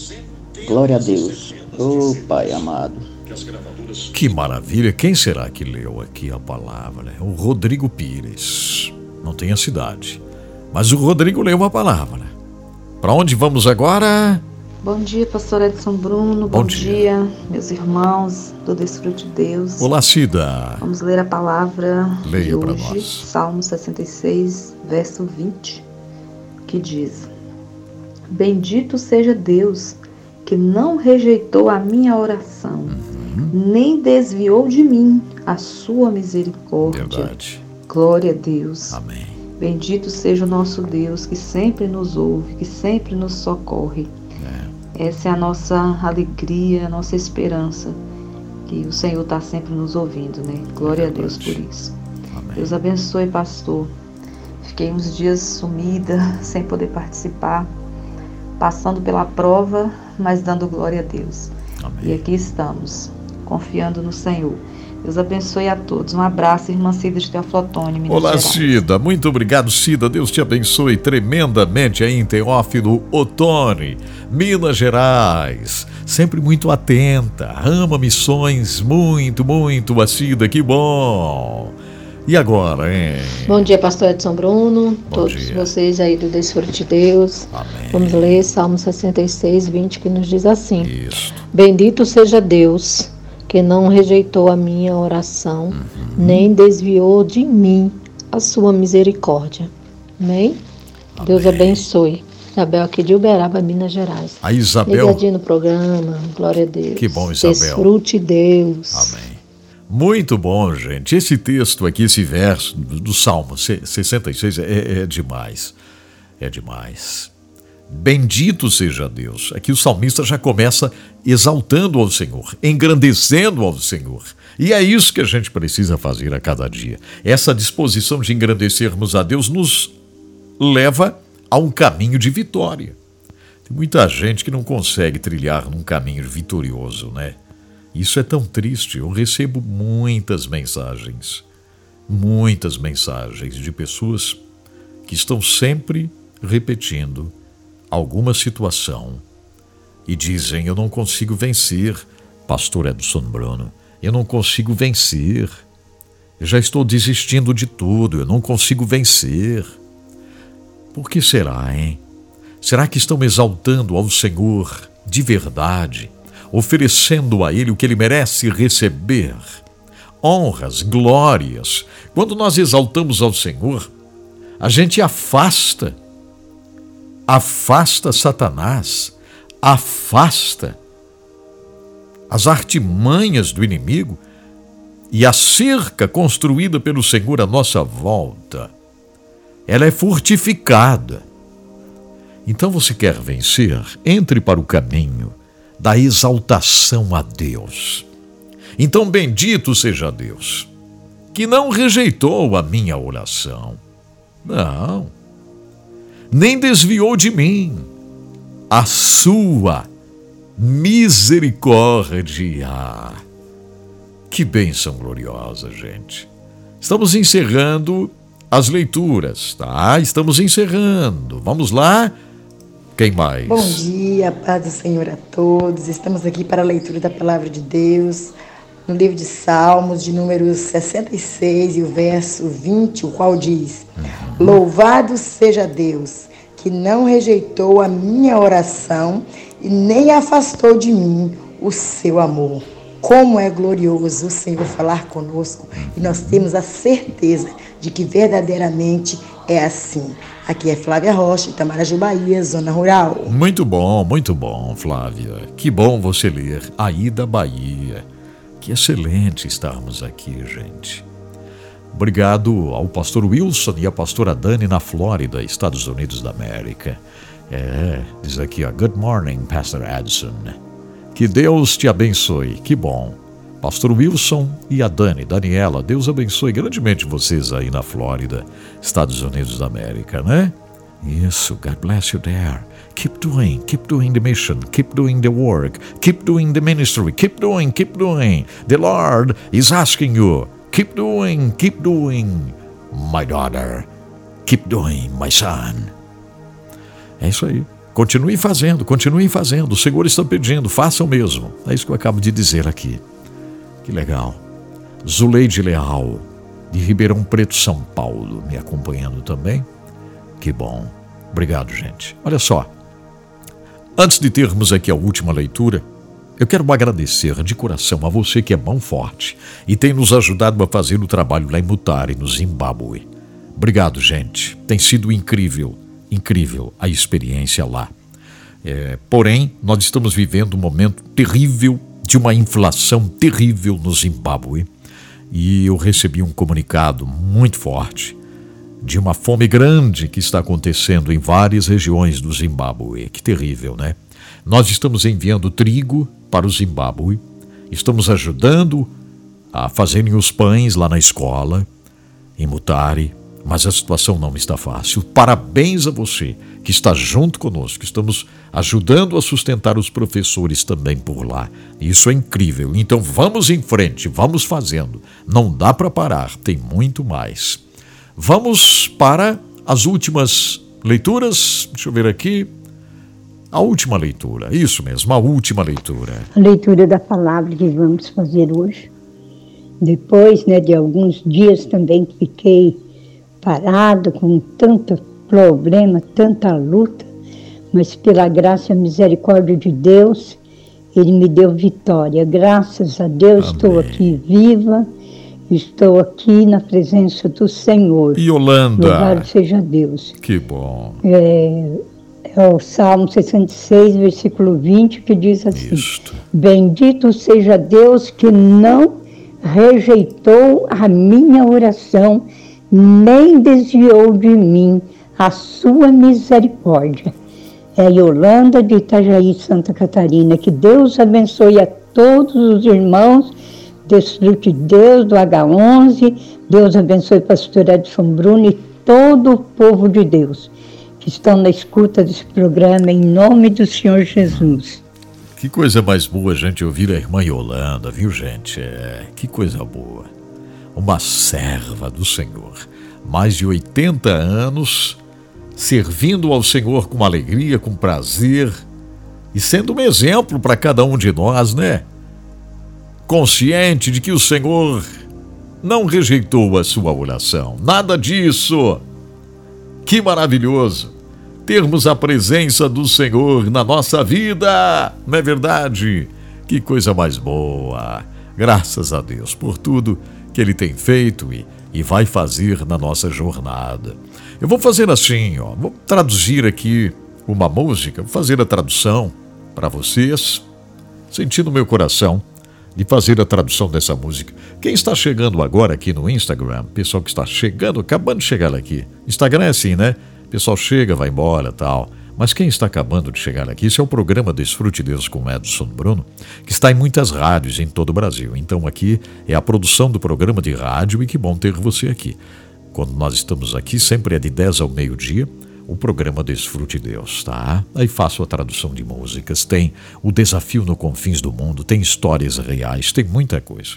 Glória a Deus. Oh, Pai amado. Que maravilha! Quem será que leu aqui a palavra? O Rodrigo Pires. Não tem a cidade. Mas o Rodrigo leu a palavra. Para onde vamos agora? Bom dia, pastor Edson Bruno. Bom, Bom dia. dia. meus irmãos do Desfrute de Deus. Olá, Cida. Vamos ler a palavra Leia para nós. Salmo 66, verso 20, que diz: Bendito seja Deus que não rejeitou a minha oração, uhum. nem desviou de mim a sua misericórdia. Verdade. Glória a Deus. Amém. Bendito seja o nosso Deus que sempre nos ouve, que sempre nos socorre. Essa é a nossa alegria, a nossa esperança, que o Senhor está sempre nos ouvindo, né? Glória a Deus por isso. Amém. Deus abençoe, pastor. Fiquei uns dias sumida, sem poder participar, passando pela prova, mas dando glória a Deus. Amém. E aqui estamos, confiando no Senhor. Deus abençoe a todos. Um abraço, irmã Cida de Teoflotone, Minas Olá, Gerais. Cida. Muito obrigado, Cida. Deus te abençoe tremendamente aí em Teófilo Otoni, Minas Gerais. Sempre muito atenta. Ama missões muito, muito, a Cida. Que bom. E agora, hein? Bom dia, pastor Edson Bruno, Bom todos dia. vocês aí do Desfrute de Deus. Amém. Vamos ler Salmo 66, 20, que nos diz assim: Isso. Bendito seja Deus, que não rejeitou a minha oração, Uhum. nem desviou de mim a sua misericórdia. Amém? Deus abençoe. Isabel aqui de Uberaba, Minas Gerais. A Isabel. Ligadinho no programa, glória a Deus. Que bom, Isabel. Desfrute Deus. Amém. Muito bom, gente. Esse texto aqui, esse verso do Salmo se- 66 é, é demais. É demais. Bendito seja Deus. Aqui o salmista já começa exaltando ao Senhor, engrandecendo ao Senhor. E é isso que a gente precisa fazer a cada dia. Essa disposição de engrandecermos a Deus nos leva a um caminho de vitória. Tem muita gente que não consegue trilhar num caminho vitorioso, né? Isso é tão triste. Eu recebo muitas mensagens, muitas mensagens de pessoas que estão sempre repetindo alguma situação e dizem: Eu não consigo vencer, Pastor Edson Bruno, eu não consigo vencer. Eu já estou desistindo de tudo, eu não consigo vencer. Por que será, hein? Será que estão exaltando ao Senhor de verdade, oferecendo a Ele o que Ele merece receber? Honras, glórias. Quando nós exaltamos ao Senhor, a gente afasta, afasta Satanás, afasta as artimanhas do inimigo e a cerca construída pelo Senhor à nossa volta, ela é fortificada. Então você quer vencer? Entre para o caminho da exaltação a Deus. Então bendito seja Deus, que não rejeitou a minha oração. Não. Nem desviou de mim a sua misericórdia. Que bênção gloriosa, gente. Estamos encerrando as leituras, tá? Estamos encerrando. Vamos lá? Quem mais? Bom dia, paz do Senhor a todos. Estamos aqui para a leitura da palavra de Deus, no livro de Salmos, de número 66 e o verso 20, o qual diz: Louvado seja Deus, que não rejeitou a minha oração e nem afastou de mim o seu amor. Como é glorioso o Senhor falar conosco e nós temos a certeza de que verdadeiramente é assim. Aqui é Flávia Rocha, Itamaraju, Bahia, Zona Rural. Muito bom, muito bom, Flávia. Que bom você ler Aí da Bahia. Que excelente estarmos aqui, gente. Obrigado ao pastor Wilson e à pastora Dani na Flórida, Estados Unidos da América. É, diz aqui, ó, Good morning, Pastor Edson. Que Deus te abençoe, que bom. Pastor Wilson e a Dani, Daniela, Deus abençoe grandemente vocês aí na Flórida, Estados Unidos da América, né? Isso, God bless you there. Keep doing, keep doing the mission, keep doing the work, keep doing the ministry, keep doing, keep doing. The Lord is asking you, keep doing, keep doing, my daughter, keep doing, my son. É isso aí. Continue fazendo, continue fazendo. O Senhor está pedindo, faça o mesmo. É isso que eu acabo de dizer aqui. Que legal. Zuleide Leal, de Ribeirão Preto, São Paulo, me acompanhando também. Que bom. Obrigado, gente. Olha só. Antes de termos aqui a última leitura, eu quero agradecer de coração a você que é mão forte e tem nos ajudado a fazer o trabalho lá em Mutare, no Zimbábue. Obrigado, gente. Tem sido incrível, incrível a experiência lá. É, porém, nós estamos vivendo um momento terrível de uma inflação terrível no Zimbábue. E eu recebi um comunicado muito forte de uma fome grande que está acontecendo em várias regiões do Zimbábue. Que terrível, né? Nós estamos enviando trigo para o Zimbábue, estamos ajudando a fazerem os pães lá na escola, em Mutare, mas a situação não está fácil. Parabéns a você que está junto conosco, estamos ajudando a sustentar os professores também por lá. Isso é incrível. Então vamos em frente, vamos fazendo. Não dá para parar, tem muito mais. Vamos para as últimas leituras. Deixa eu ver aqui. A última leitura, isso mesmo, a última leitura. A leitura da palavra que vamos fazer hoje. Depois né, de alguns dias também que fiquei parado com tanto problema, tanta luta, mas pela graça e misericórdia de Deus, Ele me deu vitória. Graças a Deus Amém. estou aqui viva, estou aqui na presença do Senhor. Holanda. Louvado seja Deus. Que bom. É, é o Salmo 66, versículo 20, que diz assim: Isto. Bendito seja Deus que não rejeitou a minha oração, nem desviou de mim a sua misericórdia. É a Yolanda de Itajaí, Santa Catarina. Que Deus abençoe a todos os irmãos. Desfrute Deus do H11. Deus abençoe pastor Edson Bruno e todo o povo de Deus que estão na escuta desse programa, em nome do Senhor Jesus. Que coisa mais boa gente ouvir a irmã Yolanda, viu, gente? É, que coisa boa. Uma serva do Senhor. Mais de 80 anos servindo ao Senhor com alegria, com prazer e sendo um exemplo para cada um de nós, né? Consciente de que o Senhor não rejeitou a sua oração. Nada disso. Que maravilhoso termos a presença do Senhor na nossa vida, não é verdade? Que coisa mais boa! Graças a Deus por tudo que Ele tem feito e, e vai fazer na nossa jornada. Eu vou fazer assim, ó, vou traduzir aqui uma música, vou fazer a tradução para vocês, sentindo meu coração de fazer a tradução dessa música. Quem está chegando agora aqui no Instagram, pessoal que está chegando, acabando de chegar aqui. Instagram é assim, né? pessoal chega, vai embora tal. Mas quem está acabando de chegar aqui, esse é o programa Desfrute Deus com Edson Bruno, que está em muitas rádios em todo o Brasil. Então aqui é a produção do programa de rádio e que bom ter você aqui. Quando nós estamos aqui, sempre é de 10 ao meio-dia, o programa Desfrute Deus, tá? Aí faço a tradução de músicas, tem o desafio no confins do mundo, tem histórias reais, tem muita coisa.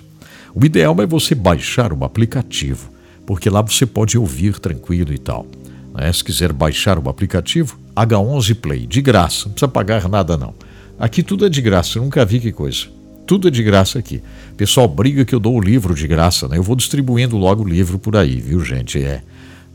O ideal é você baixar o aplicativo, porque lá você pode ouvir tranquilo e tal. Né? Se quiser baixar o aplicativo, H11 Play, de graça, não precisa pagar nada não. Aqui tudo é de graça, eu nunca vi que coisa. Tudo é de graça aqui. Pessoal briga que eu dou o livro de graça, né? Eu vou distribuindo logo o livro por aí, viu, gente? É.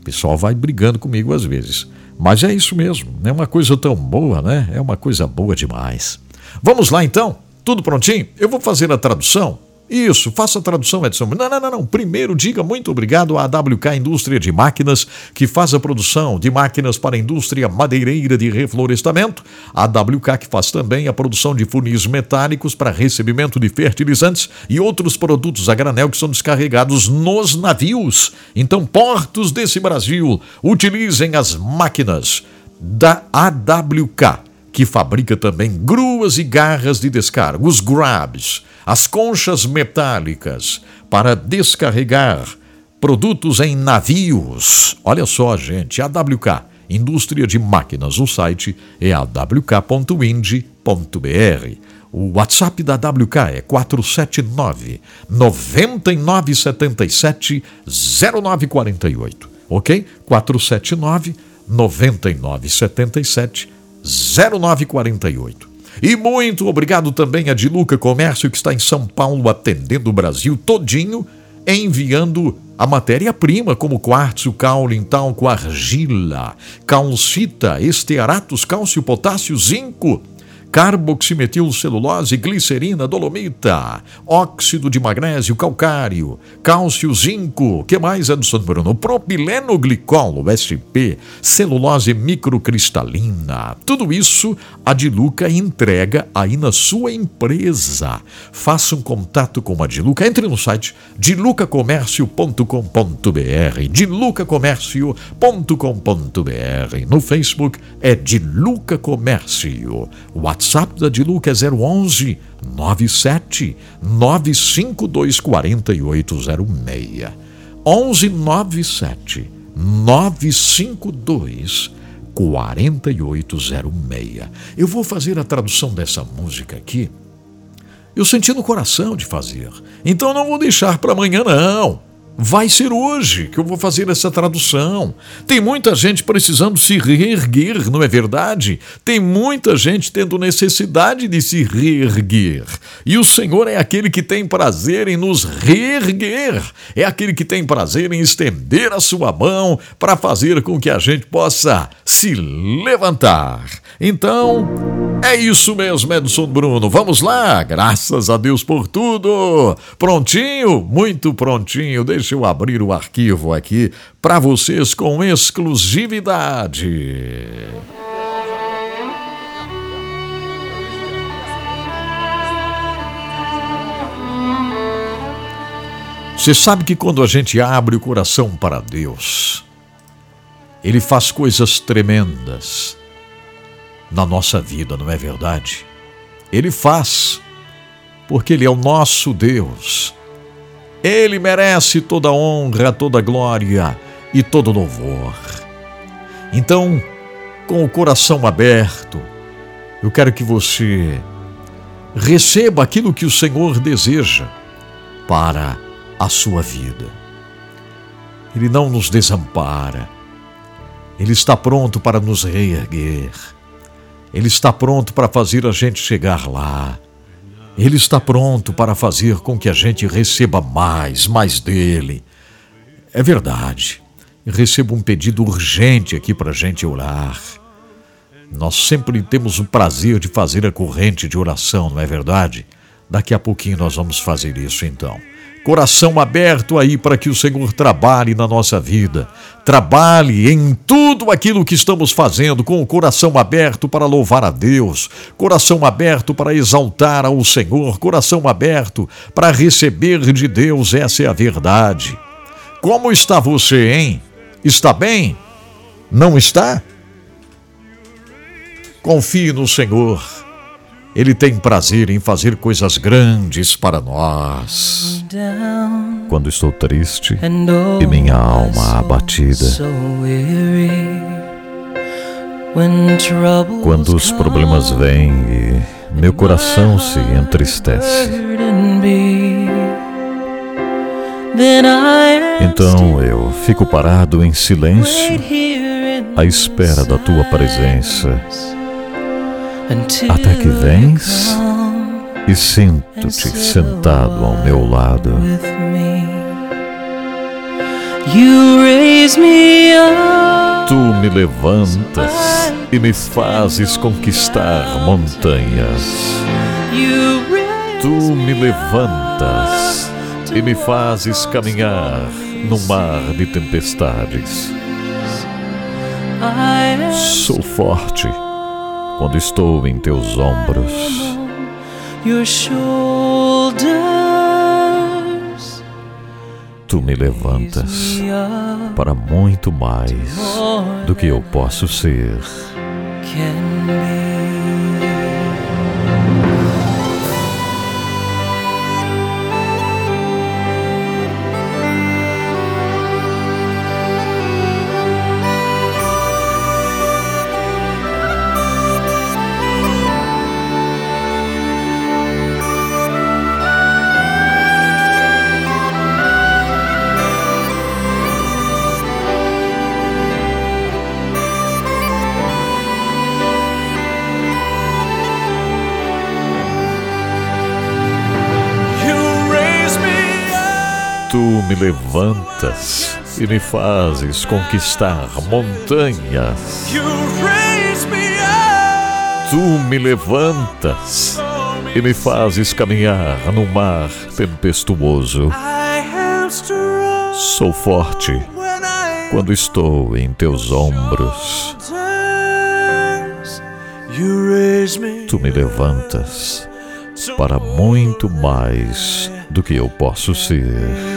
O pessoal vai brigando comigo às vezes. Mas é isso mesmo, é uma coisa tão boa, né? É uma coisa boa demais. Vamos lá então? Tudo prontinho? Eu vou fazer a tradução isso, faça a tradução, Edson. Não, não, não, não. Primeiro, diga muito obrigado à AWK Indústria de Máquinas, que faz a produção de máquinas para a indústria madeireira de reflorestamento. A AWK que faz também a produção de funis metálicos para recebimento de fertilizantes e outros produtos a granel que são descarregados nos navios. Então, portos desse Brasil, utilizem as máquinas da AWK, que fabrica também gruas e garras de descarga, os grabs as conchas metálicas para descarregar produtos em navios. Olha só, gente, AWK, Indústria de Máquinas. O site é awk.ind.br. O WhatsApp da WK é 479 9977 0948. Ok? 479 9977 0948. E muito obrigado também a Diluca Comércio, que está em São Paulo atendendo o Brasil todinho, enviando a matéria-prima como quartzo, caule, talco, argila, calcita, estearatos, cálcio, potássio, zinco carboximetilcelulose, glicerina, dolomita, óxido de magnésio, calcário, cálcio, zinco, que mais, Edson Bruno? Propileno glicol, SP, celulose microcristalina. Tudo isso a Diluca entrega aí na sua empresa. Faça um contato com a Diluca, entre no site dilucacomércio.com.br, dilucacomércio.com.br. No Facebook é Diluca Comércio. WhatsApp WhatsApp da Diluca é 011 97 952 4806. 11 97 952 4806. Eu vou fazer a tradução dessa música aqui. Eu senti no coração de fazer. Então não vou deixar para amanhã não. Vai ser hoje que eu vou fazer essa tradução. Tem muita gente precisando se reerguer, não é verdade? Tem muita gente tendo necessidade de se reerguer. E o Senhor é aquele que tem prazer em nos reerguer. É aquele que tem prazer em estender a sua mão para fazer com que a gente possa se levantar. Então, é isso mesmo, Edson Bruno. Vamos lá, graças a Deus por tudo. Prontinho? Muito prontinho. Deixa Deixa eu abrir o arquivo aqui para vocês com exclusividade. Você sabe que quando a gente abre o coração para Deus, Ele faz coisas tremendas na nossa vida, não é verdade? Ele faz, porque Ele é o nosso Deus. Ele merece toda honra, toda glória e todo louvor. Então, com o coração aberto, eu quero que você receba aquilo que o Senhor deseja para a sua vida. Ele não nos desampara. Ele está pronto para nos reerguer. Ele está pronto para fazer a gente chegar lá. Ele está pronto para fazer com que a gente receba mais, mais dele. É verdade. Recebo um pedido urgente aqui para a gente orar. Nós sempre temos o prazer de fazer a corrente de oração, não é verdade? Daqui a pouquinho nós vamos fazer isso então coração aberto aí para que o Senhor trabalhe na nossa vida. Trabalhe em tudo aquilo que estamos fazendo com o coração aberto para louvar a Deus, coração aberto para exaltar ao Senhor, coração aberto para receber de Deus, essa é a verdade. Como está você, hein? Está bem? Não está? Confie no Senhor ele tem prazer em fazer coisas grandes para nós. Quando estou triste e minha alma abatida, quando os problemas vêm e meu coração se entristece, então eu fico parado em silêncio à espera da tua presença até que vens e sinto-te sentado ao meu lado. Tu me levantas e me fazes conquistar montanhas. Tu me levantas e me fazes caminhar no mar de tempestades. Sou forte quando estou em teus ombros. Tu me levantas para muito mais do que eu posso ser. Me levantas e me fazes conquistar montanhas. Tu me levantas e me fazes caminhar no mar tempestuoso. Sou forte quando estou em teus ombros. Tu me levantas para muito mais do que eu posso ser.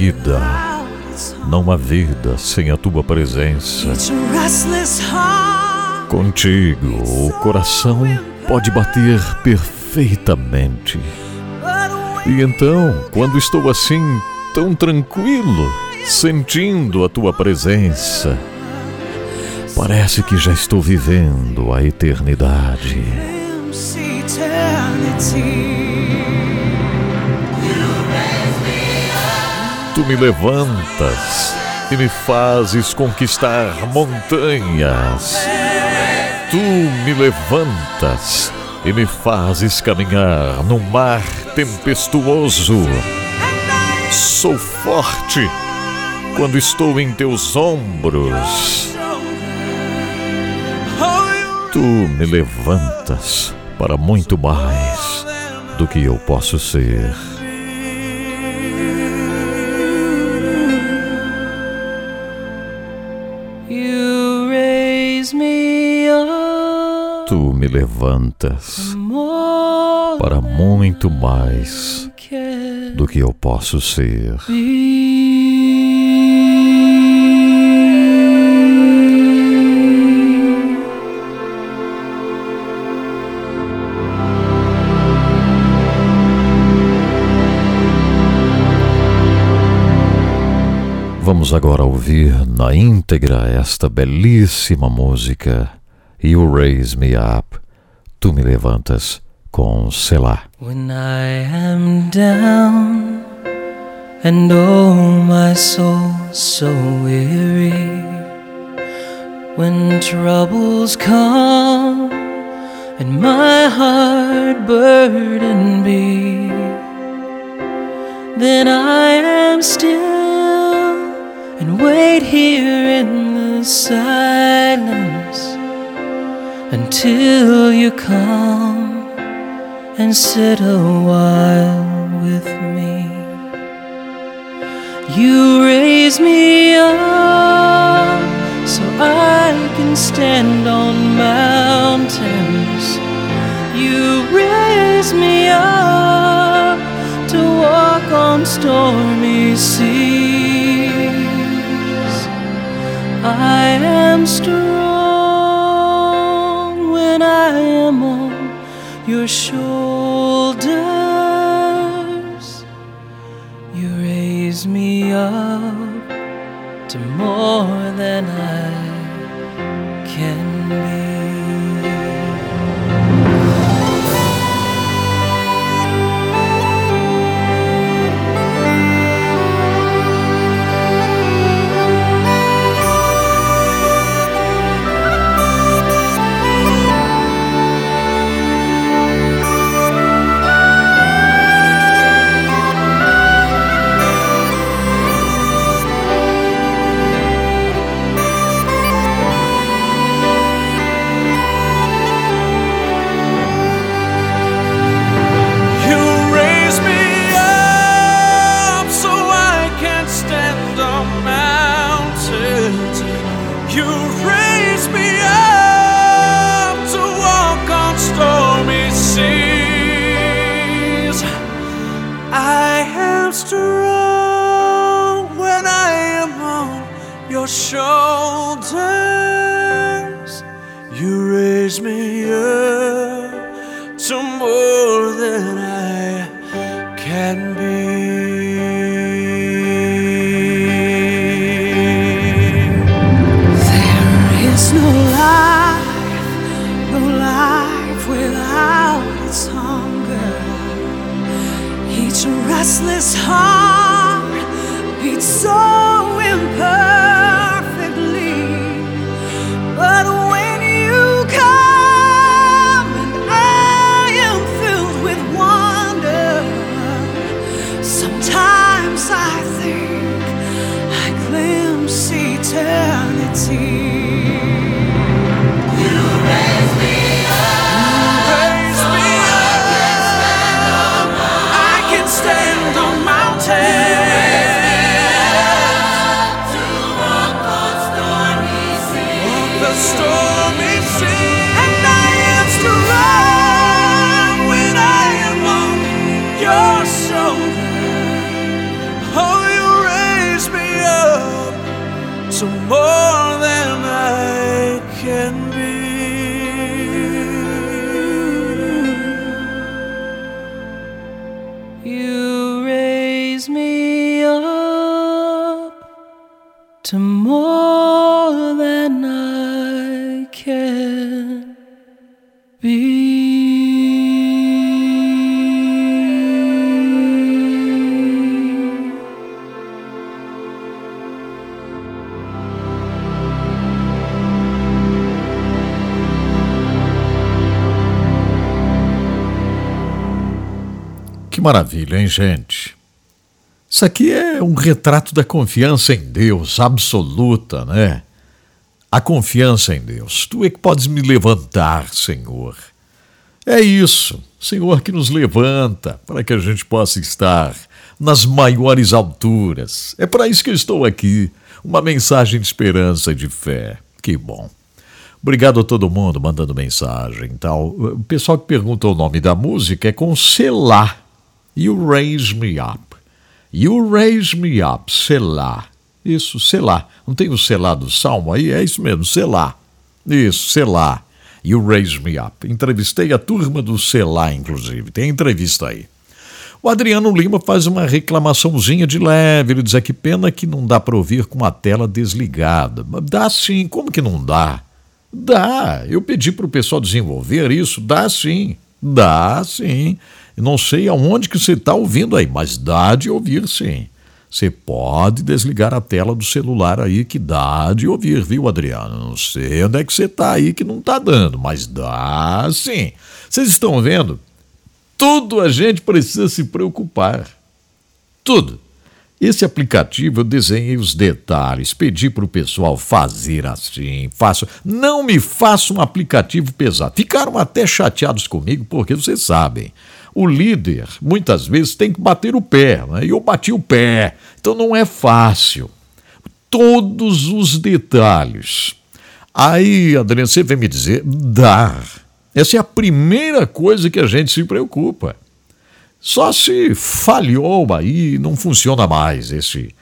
Vida, não há vida sem a tua presença. Contigo, o coração pode bater perfeitamente. E então, quando estou assim, tão tranquilo, sentindo a tua presença, parece que já estou vivendo a eternidade. Tu me levantas e me fazes conquistar montanhas. Tu me levantas e me fazes caminhar no mar tempestuoso. Sou forte quando estou em teus ombros. Tu me levantas para muito mais do que eu posso ser. Tu me levantas para muito mais do que eu posso ser. Vamos agora ouvir na íntegra esta belíssima música You Raise Me Up, Tu Me Levantas, com Selah. When I am down and oh my soul so weary, when troubles come and my heart burden be, then I am still and wait here in the silence until you come and sit a while with me. You raise me up so I can stand on mountains. You raise me up to walk on stormy seas. I am strong your shoulders. You raise me up to more than I Que maravilha, hein, gente? Isso aqui é um retrato da confiança em Deus, absoluta, né? A confiança em Deus. Tu é que podes me levantar, Senhor. É isso, Senhor, que nos levanta para que a gente possa estar nas maiores alturas. É para isso que eu estou aqui. Uma mensagem de esperança e de fé. Que bom. Obrigado a todo mundo mandando mensagem e tal. O pessoal que pergunta o nome da música é com Selá. You Raise Me Up. You Raise Me Up, Selá. Isso, Selá. Não tem o Selá do Salmo aí? É isso mesmo, Selá. Isso, Selá. You Raise Me Up. Entrevistei a turma do Selá, inclusive. Tem entrevista aí. O Adriano Lima faz uma reclamaçãozinha de leve. Ele diz é que pena que não dá para ouvir com a tela desligada. Dá sim, como que não dá? Dá. Eu pedi para o pessoal desenvolver isso. Dá sim. Dá sim. Não sei aonde que você está ouvindo aí, mas dá de ouvir sim. Você pode desligar a tela do celular aí que dá de ouvir, viu, Adriano? Não sei onde é que você está aí que não está dando, mas dá sim. Vocês estão vendo? Tudo a gente precisa se preocupar. Tudo. Esse aplicativo eu desenhei os detalhes, pedi para o pessoal fazer assim, faço. Não me faça um aplicativo pesado. Ficaram até chateados comigo, porque vocês sabem, o líder muitas vezes tem que bater o pé, né? e eu bati o pé. Então não é fácil. Todos os detalhes. Aí, Adriano, você vem me dizer, dar. Essa é a primeira coisa que a gente se preocupa. Só se falhou aí, não funciona mais esse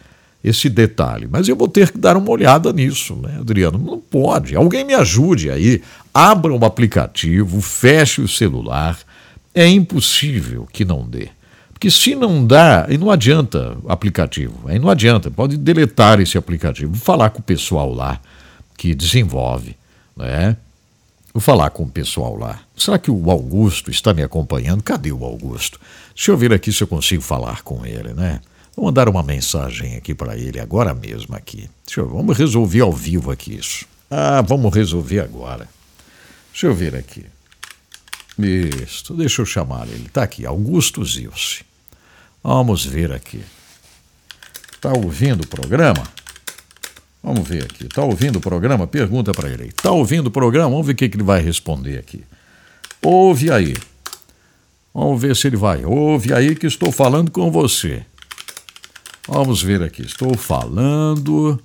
esse detalhe. Mas eu vou ter que dar uma olhada nisso, né, Adriano? Não pode. Alguém me ajude aí. Abra um aplicativo, feche o celular. É impossível que não dê. Porque se não dá, e não adianta aplicativo, aí não adianta, pode deletar esse aplicativo, falar com o pessoal lá que desenvolve, né? Vou falar com o pessoal lá. Será que o Augusto está me acompanhando? Cadê o Augusto? Deixa eu ver aqui se eu consigo falar com ele, né? Vou mandar uma mensagem aqui para ele agora mesmo aqui. Eu, vamos resolver ao vivo aqui isso. Ah, vamos resolver agora. Deixa eu ver aqui. Isso, deixa eu chamar ele. Está aqui, Augusto Zilce. Vamos ver aqui. Está ouvindo o programa? Vamos ver aqui. Está ouvindo o programa? Pergunta para ele. Está ouvindo o programa? Vamos ver o que, que ele vai responder aqui. Ouve aí. Vamos ver se ele vai. Ouve aí que estou falando com você. Vamos ver aqui. Estou falando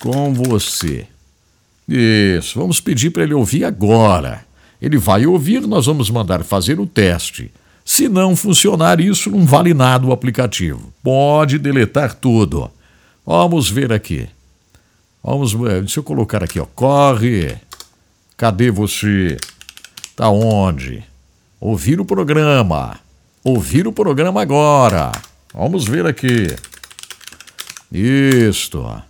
com você. Isso. Vamos pedir para ele ouvir agora. Ele vai ouvir, nós vamos mandar fazer o teste. Se não funcionar isso, não vale nada o aplicativo. Pode deletar tudo. Vamos ver aqui. Vamos ver. Deixa eu colocar aqui, ó. Corre. Cadê você? Tá onde? Ouvir o programa. Ouvir o programa agora. Vamos ver aqui. Isto.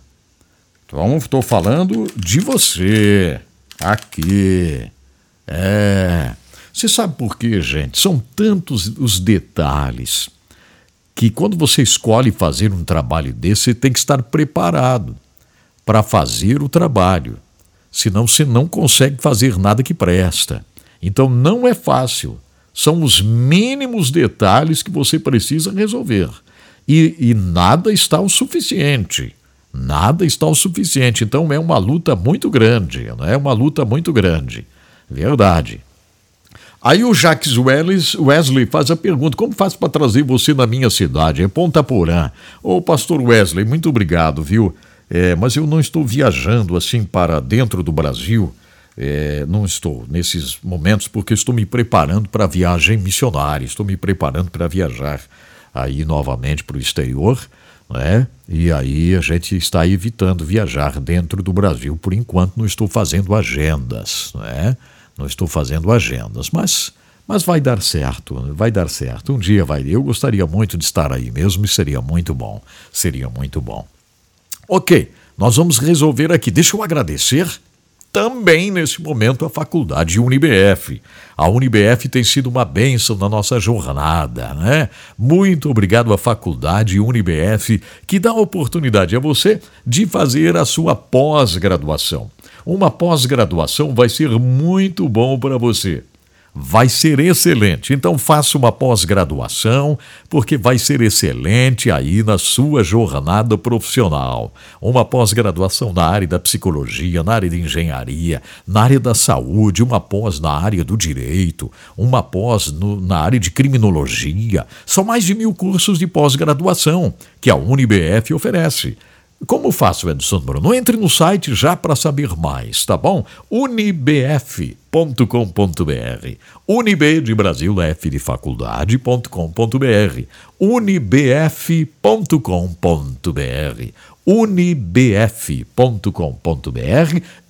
Então, estou falando de você. Aqui. É. Você sabe por quê, gente? São tantos os detalhes que quando você escolhe fazer um trabalho desse, você tem que estar preparado para fazer o trabalho. Senão você não consegue fazer nada que presta. Então não é fácil. São os mínimos detalhes que você precisa resolver. E, e nada está o suficiente. Nada está o suficiente. Então é uma luta muito grande. Não é uma luta muito grande. Verdade. Aí o Jacques Wesley faz a pergunta: como faço para trazer você na minha cidade? É Ponta Porã. Ô, pastor Wesley, muito obrigado, viu? É, mas eu não estou viajando assim para dentro do Brasil. É, não estou nesses momentos porque estou me preparando para a viagem missionária, estou me preparando para viajar aí novamente para o exterior, né? E aí a gente está evitando viajar dentro do Brasil por enquanto. Não estou fazendo agendas, né? Não estou fazendo agendas, mas, mas vai dar certo, vai dar certo. Um dia vai. Eu gostaria muito de estar aí mesmo e seria muito bom. Seria muito bom. Ok, Nós vamos resolver aqui. Deixa eu agradecer também nesse momento a faculdade UniBF. A UniBF tem sido uma bênção na nossa jornada, né? Muito obrigado à faculdade UniBF que dá a oportunidade a você de fazer a sua pós-graduação. Uma pós-graduação vai ser muito bom para você vai ser excelente. Então faça uma pós-graduação, porque vai ser excelente aí na sua jornada profissional. Uma pós-graduação na área da psicologia, na área de engenharia, na área da saúde, uma pós na área do direito, uma pós no, na área de criminologia. São mais de mil cursos de pós-graduação que a UniBF oferece. Como faço, Edson Bruno? Entre no site já para saber mais, tá bom? unibf.com.br. Unib de Brasil, F de faculdade.com.br. unibf.com.br. unibf.com.br.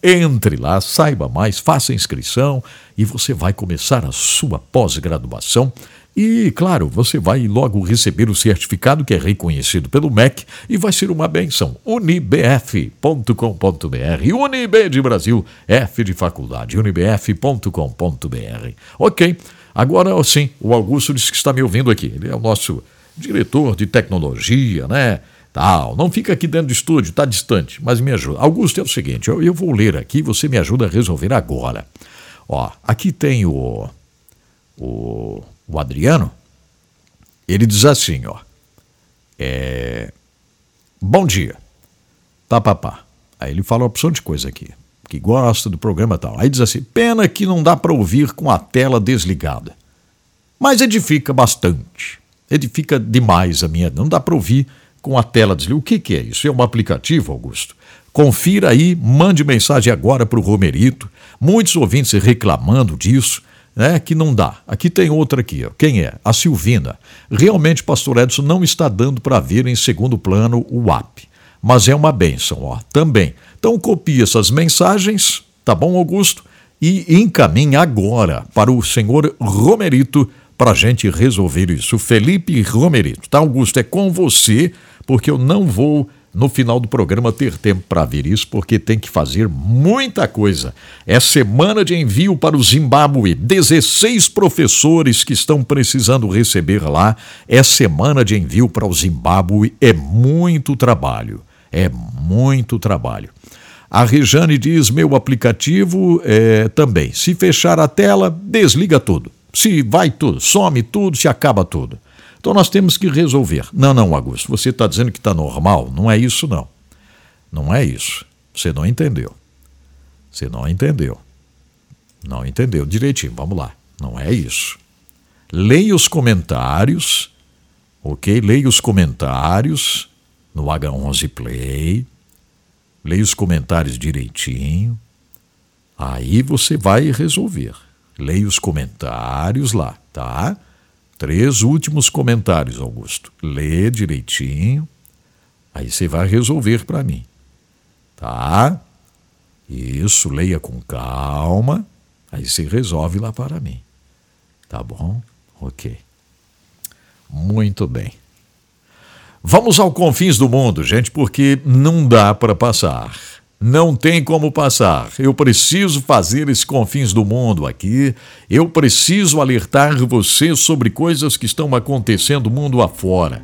Entre lá, saiba mais, faça inscrição e você vai começar a sua pós-graduação e, claro, você vai logo receber o certificado que é reconhecido pelo MEC e vai ser uma benção. unibf.com.br. Unib de Brasil, F de faculdade, unibf.com.br. Ok, agora sim, o Augusto disse que está me ouvindo aqui. Ele é o nosso diretor de tecnologia, né? Tal. Não fica aqui dentro do estúdio, está distante, mas me ajuda. Augusto, é o seguinte, eu, eu vou ler aqui, você me ajuda a resolver agora. Ó, aqui tem o. O o Adriano, ele diz assim, ó. É, Bom dia. Tá, papá. Aí ele fala uma opção de coisa aqui, que gosta do programa tal. Aí diz assim: pena que não dá para ouvir com a tela desligada. Mas edifica bastante. Edifica demais a minha. Não dá para ouvir com a tela desligada. O que, que é isso? É um aplicativo, Augusto? Confira aí, mande mensagem agora para o Romerito. Muitos ouvintes reclamando disso né, que não dá. Aqui tem outra aqui, ó. quem é? A Silvina. Realmente, pastor Edson, não está dando para ver em segundo plano o app, mas é uma benção, ó, também. Então copie essas mensagens, tá bom, Augusto? E encaminhe agora para o senhor Romerito para a gente resolver isso. Felipe Romerito, tá, Augusto? É com você, porque eu não vou no final do programa ter tempo para ver isso, porque tem que fazer muita coisa. É semana de envio para o Zimbábue. 16 professores que estão precisando receber lá. É semana de envio para o Zimbábue. É muito trabalho. É muito trabalho. A Rejane diz: meu aplicativo é, também. Se fechar a tela, desliga tudo. Se vai tudo, some tudo, se acaba tudo. Então nós temos que resolver. Não, não, Augusto, você está dizendo que está normal. Não é isso, não. Não é isso. Você não entendeu. Você não entendeu. Não entendeu direitinho. Vamos lá. Não é isso. Leia os comentários, ok? Leia os comentários no H11 Play. Leia os comentários direitinho. Aí você vai resolver. Leia os comentários lá, tá? Três últimos comentários, Augusto. Lê direitinho. Aí você vai resolver para mim. Tá? Isso, leia com calma. Aí você resolve lá para mim. Tá bom? Ok. Muito bem. Vamos ao confins do mundo, gente, porque não dá para passar. Não tem como passar. Eu preciso fazer esse confins do mundo aqui. Eu preciso alertar você sobre coisas que estão acontecendo mundo afora.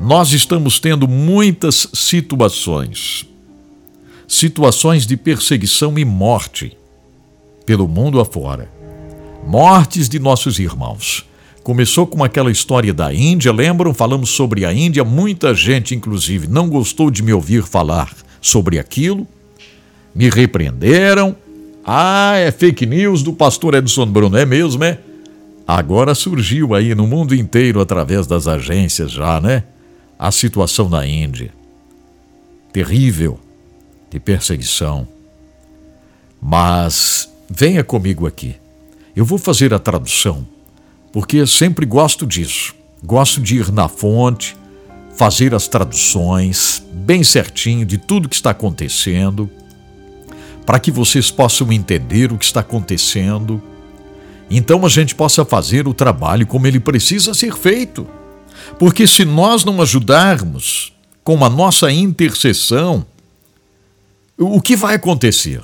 Nós estamos tendo muitas situações. Situações de perseguição e morte pelo mundo afora. Mortes de nossos irmãos. Começou com aquela história da Índia, lembram? Falamos sobre a Índia, muita gente, inclusive, não gostou de me ouvir falar sobre aquilo, me repreenderam. Ah, é fake news do pastor Edson Bruno, é mesmo, é? Agora surgiu aí no mundo inteiro, através das agências já, né? A situação na Índia. Terrível, de perseguição. Mas venha comigo aqui. Eu vou fazer a tradução, porque sempre gosto disso. Gosto de ir na fonte, fazer as traduções bem certinho de tudo que está acontecendo, para que vocês possam entender o que está acontecendo. Então a gente possa fazer o trabalho como ele precisa ser feito. Porque se nós não ajudarmos com a nossa intercessão, o que vai acontecer?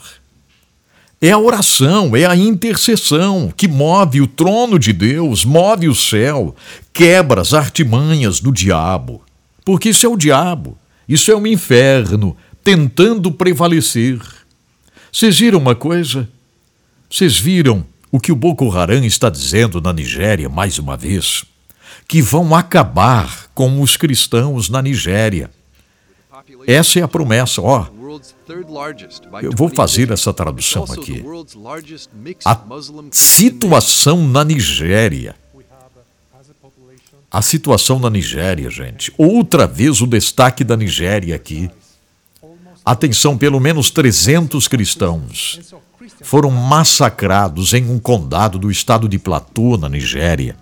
É a oração, é a intercessão que move o trono de Deus, move o céu, quebra as artimanhas do diabo. Porque isso é o diabo, isso é o inferno tentando prevalecer. Vocês viram uma coisa? Vocês viram o que o Boko Haram está dizendo na Nigéria mais uma vez? Que vão acabar com os cristãos na Nigéria. Essa é a promessa, ó. Eu vou fazer essa tradução aqui. A situação na Nigéria. A situação na Nigéria, gente. Outra vez o destaque da Nigéria aqui. Atenção, pelo menos 300 cristãos foram massacrados em um condado do estado de Plateau, na Nigéria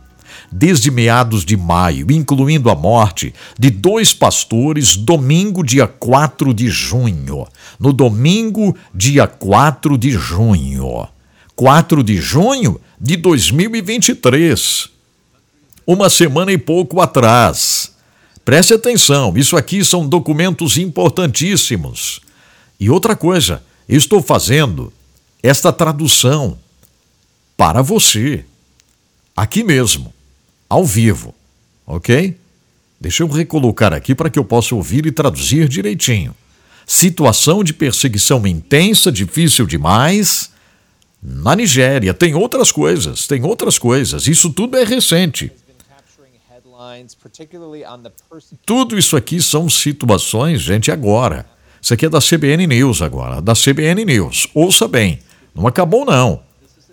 desde meados de maio, incluindo a morte de dois pastores, domingo, dia 4 de junho. No domingo, dia 4 de junho. 4 de junho de 2023. Uma semana e pouco atrás. Preste atenção, isso aqui são documentos importantíssimos. E outra coisa, estou fazendo esta tradução para você, aqui mesmo ao vivo, ok? Deixa eu recolocar aqui para que eu possa ouvir e traduzir direitinho. Situação de perseguição intensa, difícil demais. Na Nigéria, tem outras coisas, tem outras coisas. Isso tudo é recente. Tudo isso aqui são situações, gente, agora. Isso aqui é da CBN News agora, da CBN News. Ouça bem, não acabou não.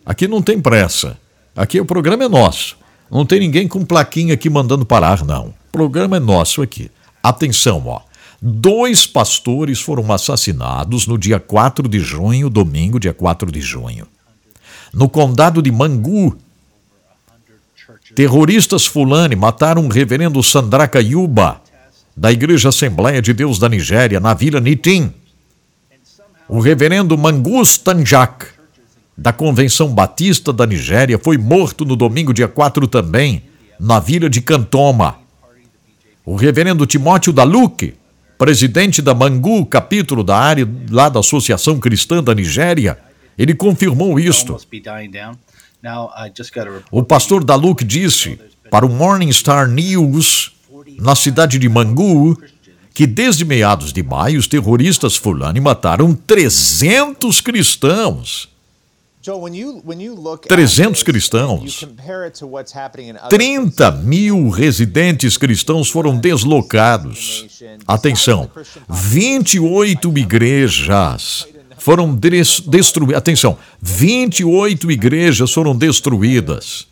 Aqui não tem pressa. Aqui o programa é nosso. Não tem ninguém com plaquinha aqui mandando parar, não. O programa é nosso aqui. Atenção, ó. Dois pastores foram assassinados no dia 4 de junho, domingo, dia 4 de junho. No condado de Mangu, terroristas fulani mataram o reverendo Sandraka Yuba, da Igreja Assembleia de Deus da Nigéria, na vila Nitim. O reverendo Mangus Tanjak da Convenção Batista da Nigéria foi morto no domingo, dia 4 também, na vila de Cantoma. O reverendo Timóteo Daluque, presidente da Mangu, capítulo da área lá da Associação Cristã da Nigéria, ele confirmou isto. O pastor Daluque disse para o Morning Star News, na cidade de Mangu, que desde meados de maio os terroristas fulani mataram 300 cristãos 300 cristãos. 30 mil residentes cristãos foram deslocados. Atenção, 28 igrejas foram destruídas. Atenção, 28 igrejas foram destruídas.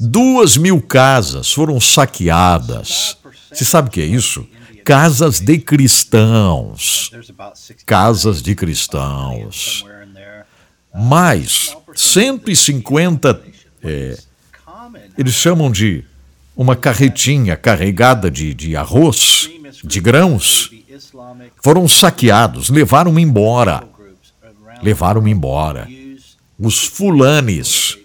Duas mil casas foram saqueadas. Você sabe o que é isso? Casas de cristãos. Casas de cristãos. Mais 150, é, eles chamam de uma carretinha carregada de, de arroz, de grãos, foram saqueados, levaram embora. Levaram embora. Os fulanes.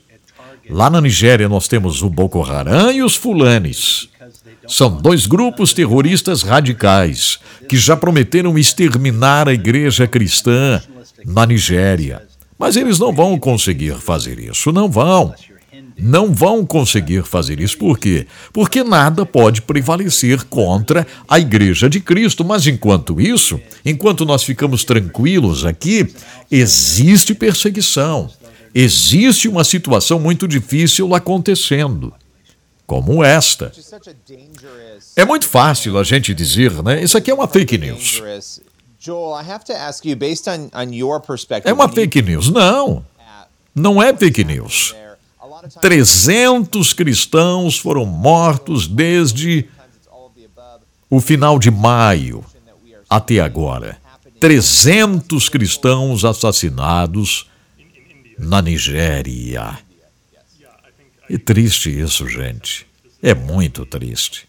Lá na Nigéria nós temos o Boko Haram e os fulanes. São dois grupos terroristas radicais que já prometeram exterminar a igreja cristã na Nigéria. Mas eles não vão conseguir fazer isso, não vão. Não vão conseguir fazer isso. Por quê? Porque nada pode prevalecer contra a Igreja de Cristo. Mas enquanto isso, enquanto nós ficamos tranquilos aqui, existe perseguição. Existe uma situação muito difícil acontecendo, como esta. É muito fácil a gente dizer, né? Isso aqui é uma fake news. É uma fake news. Não. Não é fake news. 300 cristãos foram mortos desde o final de maio até agora. 300 cristãos assassinados na Nigéria. É triste isso, gente. É muito triste.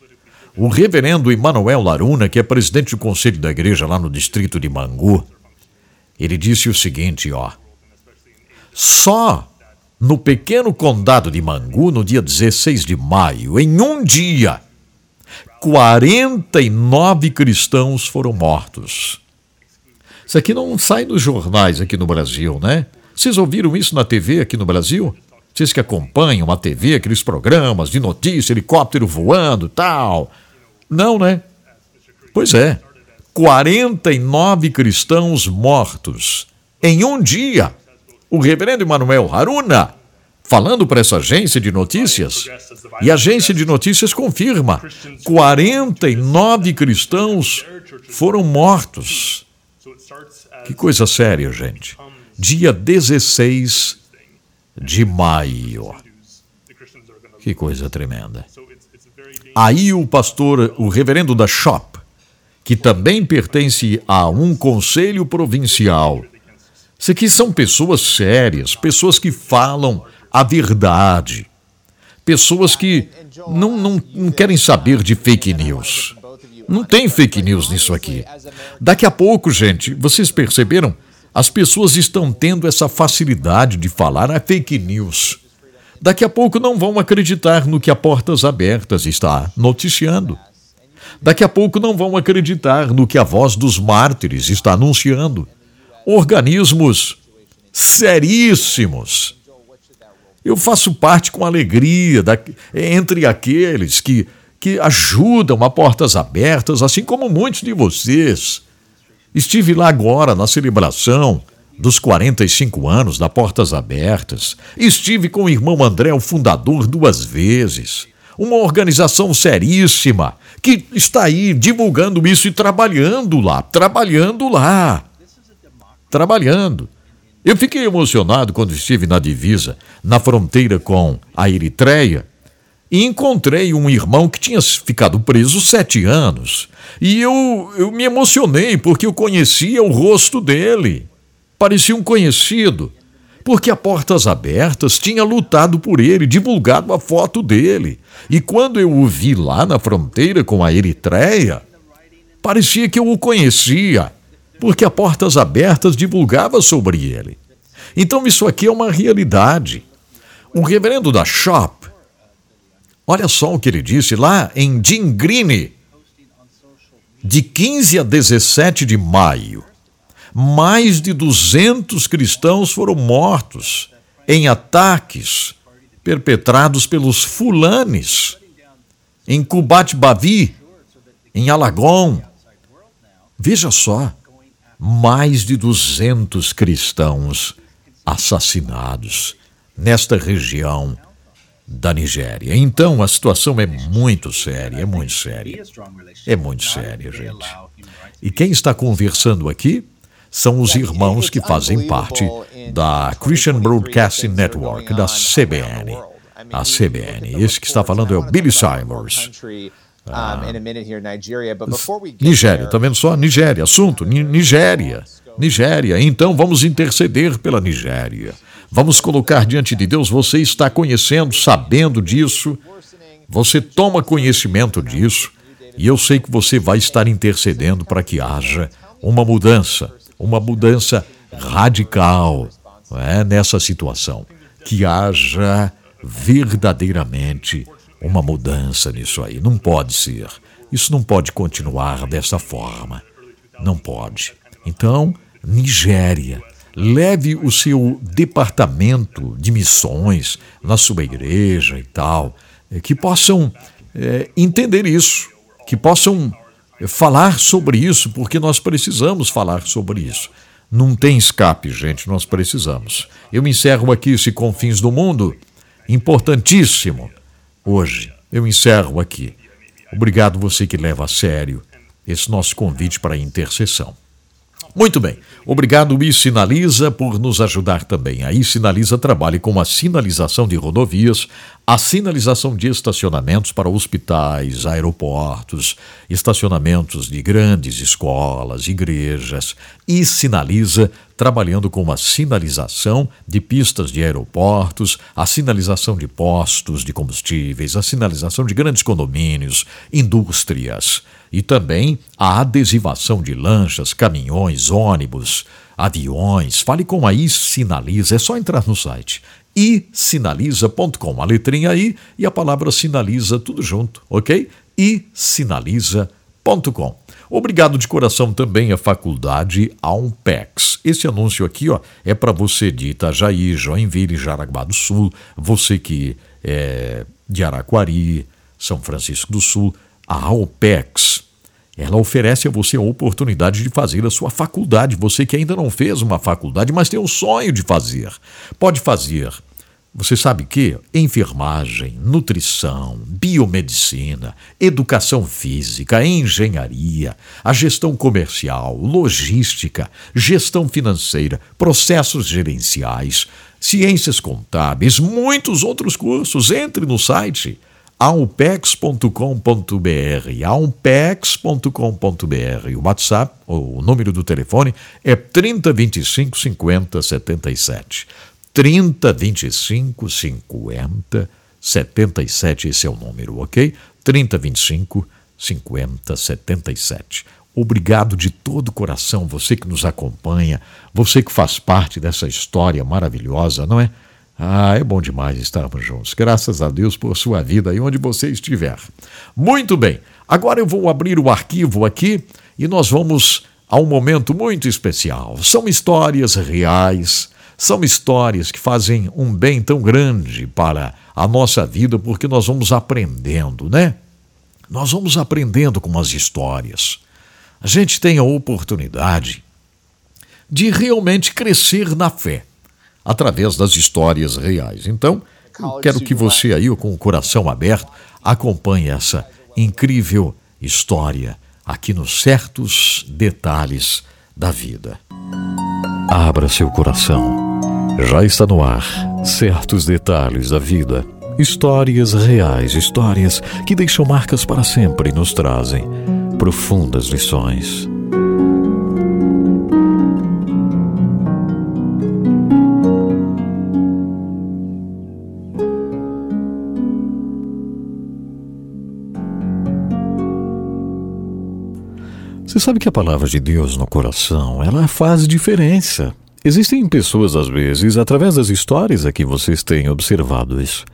O reverendo Emanuel Laruna, que é presidente do conselho da igreja lá no distrito de Mangu, ele disse o seguinte, ó. Só no pequeno condado de Mangu, no dia 16 de maio, em um dia, 49 cristãos foram mortos. Isso aqui não sai nos jornais aqui no Brasil, né? Vocês ouviram isso na TV aqui no Brasil? Vocês que acompanham a TV, aqueles programas de notícia, helicóptero voando tal. Não, né? Pois é. 49 cristãos mortos em um dia. O reverendo Emanuel Haruna falando para essa agência de notícias, e a agência de notícias confirma: 49 cristãos foram mortos. Que coisa séria, gente. Dia 16 de maio. Que coisa tremenda. Aí o pastor, o reverendo da Shop, que também pertence a um conselho provincial. Isso aqui são pessoas sérias, pessoas que falam a verdade. Pessoas que não, não, não querem saber de fake news. Não tem fake news nisso aqui. Daqui a pouco, gente, vocês perceberam? As pessoas estão tendo essa facilidade de falar a fake news. Daqui a pouco não vão acreditar no que a Portas Abertas está noticiando. Daqui a pouco não vão acreditar no que a Voz dos Mártires está anunciando. Organismos seríssimos eu faço parte com alegria da, entre aqueles que, que ajudam a portas abertas, assim como muitos de vocês. Estive lá agora na celebração dos 45 anos da Portas Abertas. Estive com o irmão André, o fundador, duas vezes. Uma organização seríssima que está aí divulgando isso e trabalhando lá, trabalhando lá. Trabalhando. Eu fiquei emocionado quando estive na divisa, na fronteira com a Eritreia, e encontrei um irmão que tinha ficado preso sete anos. E eu, eu me emocionei porque eu conhecia o rosto dele. Parecia um conhecido, porque a Portas Abertas tinha lutado por ele, divulgado a foto dele. E quando eu o vi lá na fronteira com a Eritreia, parecia que eu o conhecia porque a Portas Abertas divulgava sobre ele. Então isso aqui é uma realidade. O reverendo da Shop, olha só o que ele disse lá em Dingrine, de 15 a 17 de maio. Mais de 200 cristãos foram mortos em ataques perpetrados pelos fulanes em Kubat Bavi, em Alagon. Veja só, mais de 200 cristãos assassinados nesta região da Nigéria. Então a situação é muito séria, é muito séria. É muito séria, gente. E quem está conversando aqui são os irmãos que fazem parte da Christian Broadcasting Network, da CBN. A CBN. Esse que está falando é o Billy Simons. Nigéria, vendo só? Nigéria, assunto, Nigéria. Nigéria, então vamos interceder pela Nigéria. Vamos colocar diante de Deus, você está conhecendo, sabendo disso, você toma conhecimento disso, e eu sei que você vai estar intercedendo para que haja uma mudança, uma mudança radical é, nessa situação. Que haja verdadeiramente uma mudança nisso aí. Não pode ser. Isso não pode continuar dessa forma. Não pode. Então, Nigéria, leve o seu departamento de missões na sua igreja e tal, eh, que possam é, entender isso, que possam falar sobre isso, porque nós precisamos falar sobre isso. Não tem escape, gente, nós precisamos. Eu encerro aqui esse Confins do Mundo, importantíssimo hoje. Eu encerro aqui. Obrigado você que leva a sério esse nosso convite para a intercessão. Muito bem. Obrigado, I Sinaliza, por nos ajudar também. A Sinaliza trabalha com a sinalização de rodovias, a sinalização de estacionamentos para hospitais, aeroportos, estacionamentos de grandes escolas, igrejas. E sinaliza trabalhando com a sinalização de pistas de aeroportos, a sinalização de postos de combustíveis, a sinalização de grandes condomínios, indústrias e também a adesivação de lanchas, caminhões, ônibus, aviões. Fale com a iSinaliza, é só entrar no site isinaliza.com, a letrinha I e a palavra sinaliza tudo junto, ok? isinaliza.com. Obrigado de coração também à Faculdade Aumpex. Esse anúncio aqui ó, é para você de Itajaí, Joinville, Jaraguá do Sul, você que é de Araquari, São Francisco do Sul, a Aumpex. Ela oferece a você a oportunidade de fazer a sua faculdade. Você que ainda não fez uma faculdade, mas tem o sonho de fazer. Pode fazer você sabe que enfermagem, nutrição, biomedicina, educação física, engenharia, a gestão comercial, logística, gestão financeira, processos gerenciais, ciências contábeis, muitos outros cursos. Entre no site aupex.com.br, aupex.com.br. O WhatsApp, o número do telefone é 3025 50 77. 30 25 50 77. Esse é o número, ok? 30 25 50 77. Obrigado de todo o coração, você que nos acompanha, você que faz parte dessa história maravilhosa, não é? Ah, é bom demais estarmos juntos. Graças a Deus por sua vida e onde você estiver. Muito bem, agora eu vou abrir o arquivo aqui e nós vamos a um momento muito especial. São histórias reais são histórias que fazem um bem tão grande para a nossa vida, porque nós vamos aprendendo, né? Nós vamos aprendendo com as histórias. A gente tem a oportunidade de realmente crescer na fé através das histórias reais. Então, quero que você aí, com o coração aberto, acompanhe essa incrível história aqui nos certos detalhes da vida. Abra seu coração já está no ar certos detalhes da vida. Histórias reais, histórias que deixam marcas para sempre e nos trazem profundas lições. Você sabe que a palavra de Deus no coração, ela faz diferença. Existem pessoas, às vezes, através das histórias a que vocês têm observado isso,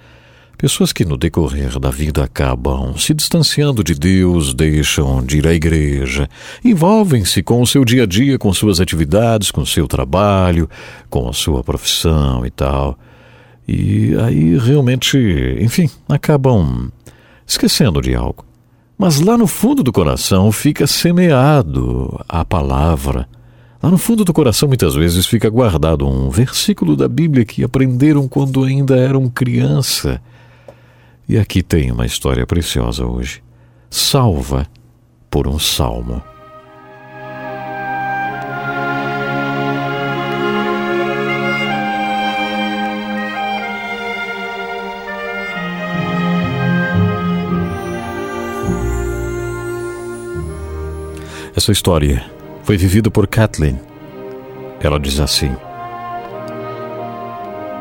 pessoas que no decorrer da vida acabam se distanciando de Deus, deixam de ir à igreja, envolvem-se com o seu dia a dia, com suas atividades, com seu trabalho, com a sua profissão e tal. E aí realmente, enfim, acabam esquecendo de algo. Mas lá no fundo do coração fica semeado a palavra Lá no fundo do coração, muitas vezes, fica guardado um versículo da Bíblia que aprenderam quando ainda eram criança. E aqui tem uma história preciosa hoje. Salva por um salmo. Essa história foi vivido por Kathleen. Ela diz assim: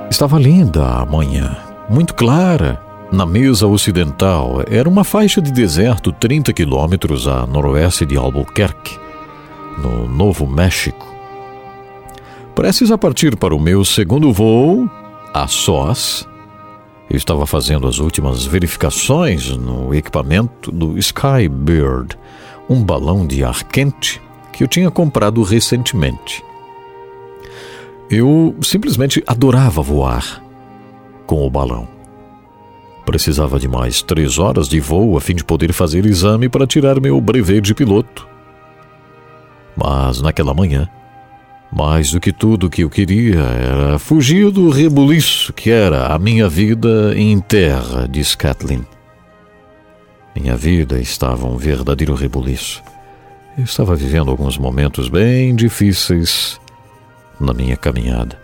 Estava linda a manhã, muito clara. Na mesa ocidental era uma faixa de deserto 30 quilômetros a noroeste de Albuquerque, no Novo México. Prestes a partir para o meu segundo voo, a sós, eu estava fazendo as últimas verificações no equipamento do Skybird, um balão de ar quente que eu tinha comprado recentemente. Eu simplesmente adorava voar com o balão. Precisava de mais três horas de voo a fim de poder fazer exame para tirar meu brevet de piloto. Mas naquela manhã, mais do que tudo que eu queria era fugir do rebuliço que era a minha vida em terra, diz Kathleen. Minha vida estava um verdadeiro rebuliço. Eu estava vivendo alguns momentos bem difíceis na minha caminhada.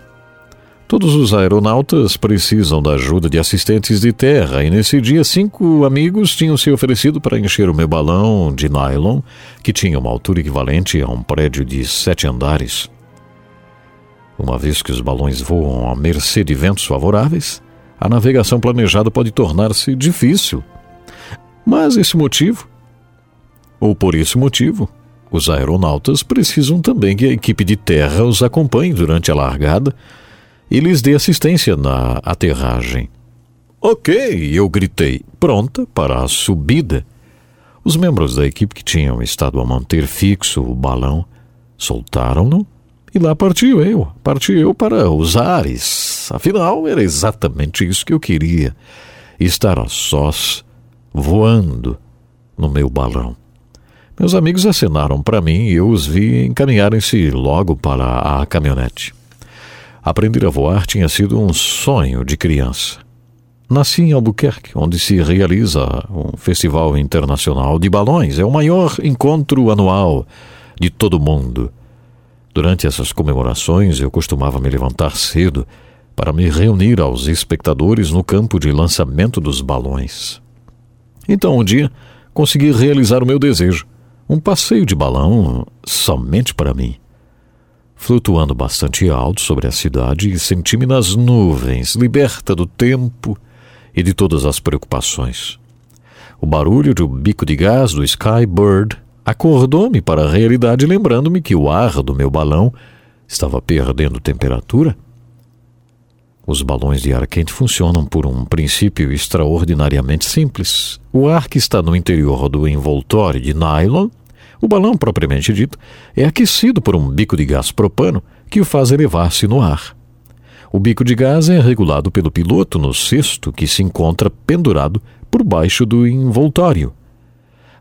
Todos os aeronautas precisam da ajuda de assistentes de terra, e nesse dia cinco amigos tinham se oferecido para encher o meu balão de nylon, que tinha uma altura equivalente a um prédio de sete andares. Uma vez que os balões voam à mercê de ventos favoráveis, a navegação planejada pode tornar-se difícil. Mas esse motivo, ou por esse motivo, os aeronautas precisam também que a equipe de terra os acompanhe durante a largada e lhes dê assistência na aterragem. Ok, eu gritei, pronta para a subida. Os membros da equipe que tinham estado a manter fixo o balão soltaram-no e lá partiu eu. Parti eu para os ares. Afinal, era exatamente isso que eu queria: estar a sós, voando no meu balão. Meus amigos acenaram para mim e eu os vi encaminharem-se logo para a caminhonete. Aprender a voar tinha sido um sonho de criança. Nasci em Albuquerque, onde se realiza um festival internacional de balões. É o maior encontro anual de todo o mundo. Durante essas comemorações, eu costumava me levantar cedo para me reunir aos espectadores no campo de lançamento dos balões. Então, um dia, consegui realizar o meu desejo: um passeio de balão somente para mim. Flutuando bastante alto sobre a cidade, senti-me nas nuvens, liberta do tempo e de todas as preocupações. O barulho do bico de gás do Skybird acordou-me para a realidade, lembrando-me que o ar do meu balão estava perdendo temperatura. Os balões de ar quente funcionam por um princípio extraordinariamente simples. O ar que está no interior do envoltório de nylon, o balão propriamente dito, é aquecido por um bico de gás propano que o faz elevar-se no ar. O bico de gás é regulado pelo piloto no cesto que se encontra pendurado por baixo do envoltório.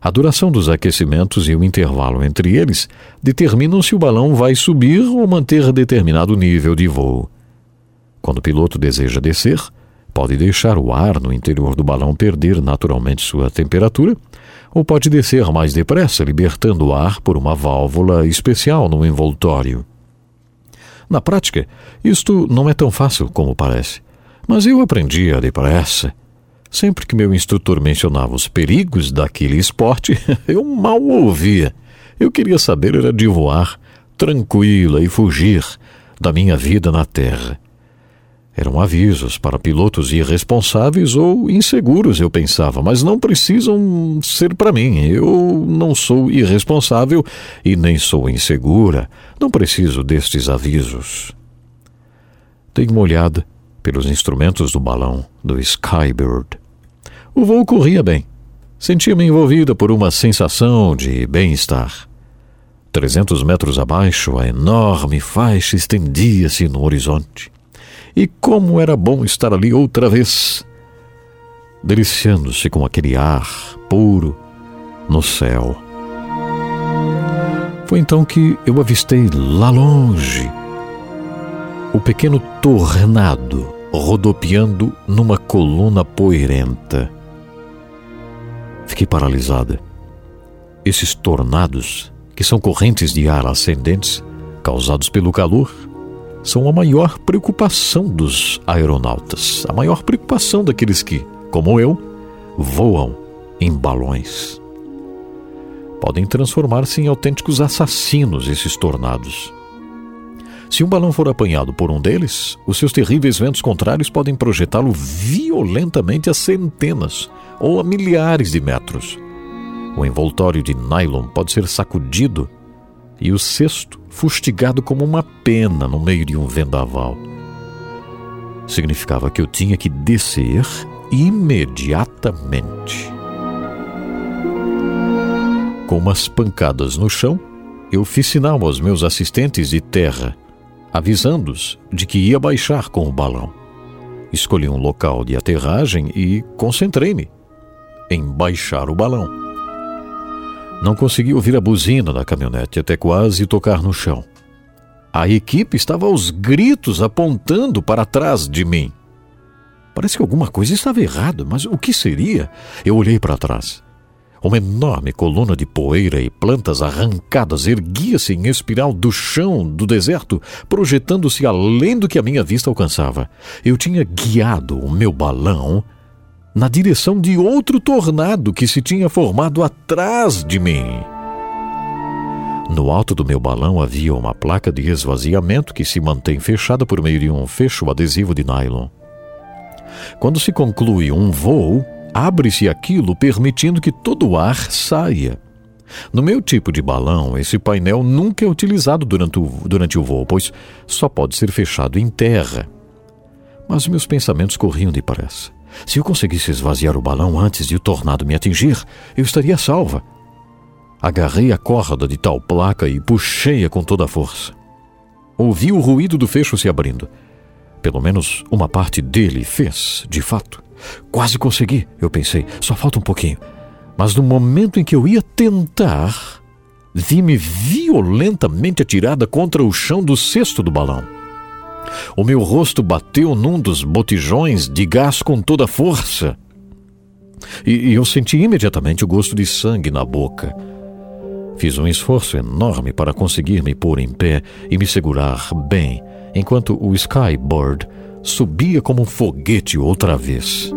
A duração dos aquecimentos e o intervalo entre eles determinam se o balão vai subir ou manter determinado nível de voo. Quando o piloto deseja descer, pode deixar o ar no interior do balão perder naturalmente sua temperatura, ou pode descer mais depressa, libertando o ar por uma válvula especial no envoltório. Na prática, isto não é tão fácil como parece, mas eu aprendia depressa. Sempre que meu instrutor mencionava os perigos daquele esporte, eu mal ouvia. Eu queria saber era de voar tranquila e fugir da minha vida na Terra. Eram avisos para pilotos irresponsáveis ou inseguros, eu pensava, mas não precisam ser para mim. Eu não sou irresponsável e nem sou insegura. Não preciso destes avisos. Dei uma olhada pelos instrumentos do balão do Skybird. O voo corria bem. Sentia-me envolvida por uma sensação de bem-estar. Trezentos metros abaixo, a enorme faixa estendia-se no horizonte. E como era bom estar ali outra vez, deliciando-se com aquele ar puro no céu. Foi então que eu avistei lá longe o pequeno tornado rodopiando numa coluna poeirenta. Fiquei paralisada. Esses tornados, que são correntes de ar ascendentes causados pelo calor, são a maior preocupação dos aeronautas, a maior preocupação daqueles que, como eu, voam em balões. Podem transformar-se em autênticos assassinos esses tornados. Se um balão for apanhado por um deles, os seus terríveis ventos contrários podem projetá-lo violentamente a centenas ou a milhares de metros. O envoltório de nylon pode ser sacudido e o cesto fustigado como uma pena no meio de um vendaval. Significava que eu tinha que descer imediatamente. Com umas pancadas no chão, eu fiz sinal aos meus assistentes de terra, avisando-os de que ia baixar com o balão. Escolhi um local de aterragem e concentrei-me em baixar o balão. Não consegui ouvir a buzina da caminhonete até quase tocar no chão. A equipe estava aos gritos apontando para trás de mim. Parece que alguma coisa estava errada, mas o que seria? Eu olhei para trás. Uma enorme coluna de poeira e plantas arrancadas erguia-se em espiral do chão do deserto, projetando-se além do que a minha vista alcançava. Eu tinha guiado o meu balão na direção de outro tornado que se tinha formado atrás de mim. No alto do meu balão havia uma placa de esvaziamento que se mantém fechada por meio de um fecho adesivo de nylon. Quando se conclui um voo, abre-se aquilo permitindo que todo o ar saia. No meu tipo de balão, esse painel nunca é utilizado durante o, durante o voo, pois só pode ser fechado em terra. Mas meus pensamentos corriam depressa. Se eu conseguisse esvaziar o balão antes de o tornado me atingir, eu estaria salva. Agarrei a corda de tal placa e puxei-a com toda a força. Ouvi o ruído do fecho se abrindo. Pelo menos uma parte dele fez, de fato. Quase consegui, eu pensei, só falta um pouquinho. Mas no momento em que eu ia tentar, vi-me violentamente atirada contra o chão do cesto do balão. O meu rosto bateu num dos botijões de gás com toda a força. E, e eu senti imediatamente o gosto de sangue na boca. Fiz um esforço enorme para conseguir me pôr em pé e me segurar bem, enquanto o skyboard subia como um foguete outra vez.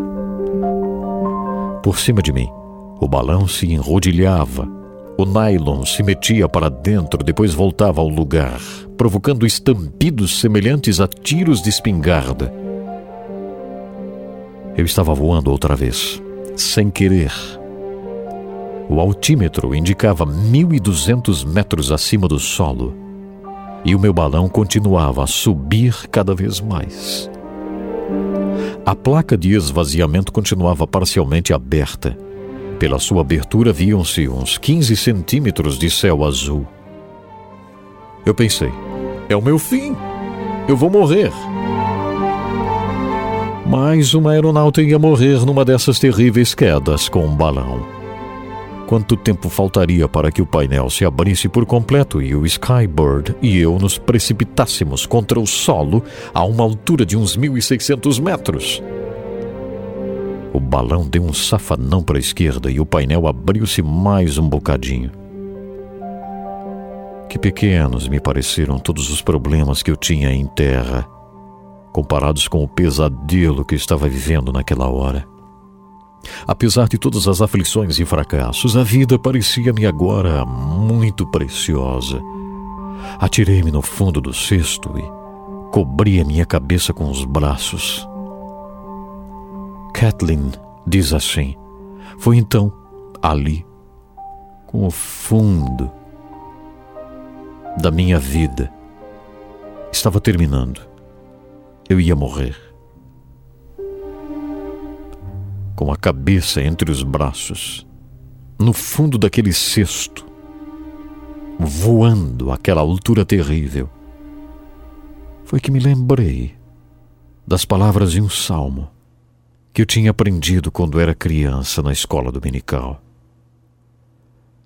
Por cima de mim, o balão se enrodilhava. O nylon se metia para dentro, depois voltava ao lugar, provocando estampidos semelhantes a tiros de espingarda. Eu estava voando outra vez, sem querer o altímetro indicava 1.200 metros acima do solo e o meu balão continuava a subir cada vez mais. A placa de esvaziamento continuava parcialmente aberta. Pela sua abertura viam-se uns 15 centímetros de céu azul. Eu pensei: é o meu fim. Eu vou morrer. Mais uma aeronauta ia morrer numa dessas terríveis quedas com um balão quanto tempo faltaria para que o painel se abrisse por completo e o Skybird e eu nos precipitássemos contra o solo a uma altura de uns 1.600 metros. O balão deu um safanão para a esquerda e o painel abriu-se mais um bocadinho. Que pequenos me pareceram todos os problemas que eu tinha em terra, comparados com o pesadelo que estava vivendo naquela hora. Apesar de todas as aflições e fracassos, a vida parecia-me agora muito preciosa. Atirei-me no fundo do cesto e cobri a minha cabeça com os braços. Kathleen diz assim: Foi então, ali, com o fundo da minha vida, estava terminando. Eu ia morrer. com a cabeça entre os braços, no fundo daquele cesto, voando àquela altura terrível, foi que me lembrei das palavras de um salmo que eu tinha aprendido quando era criança na escola dominical.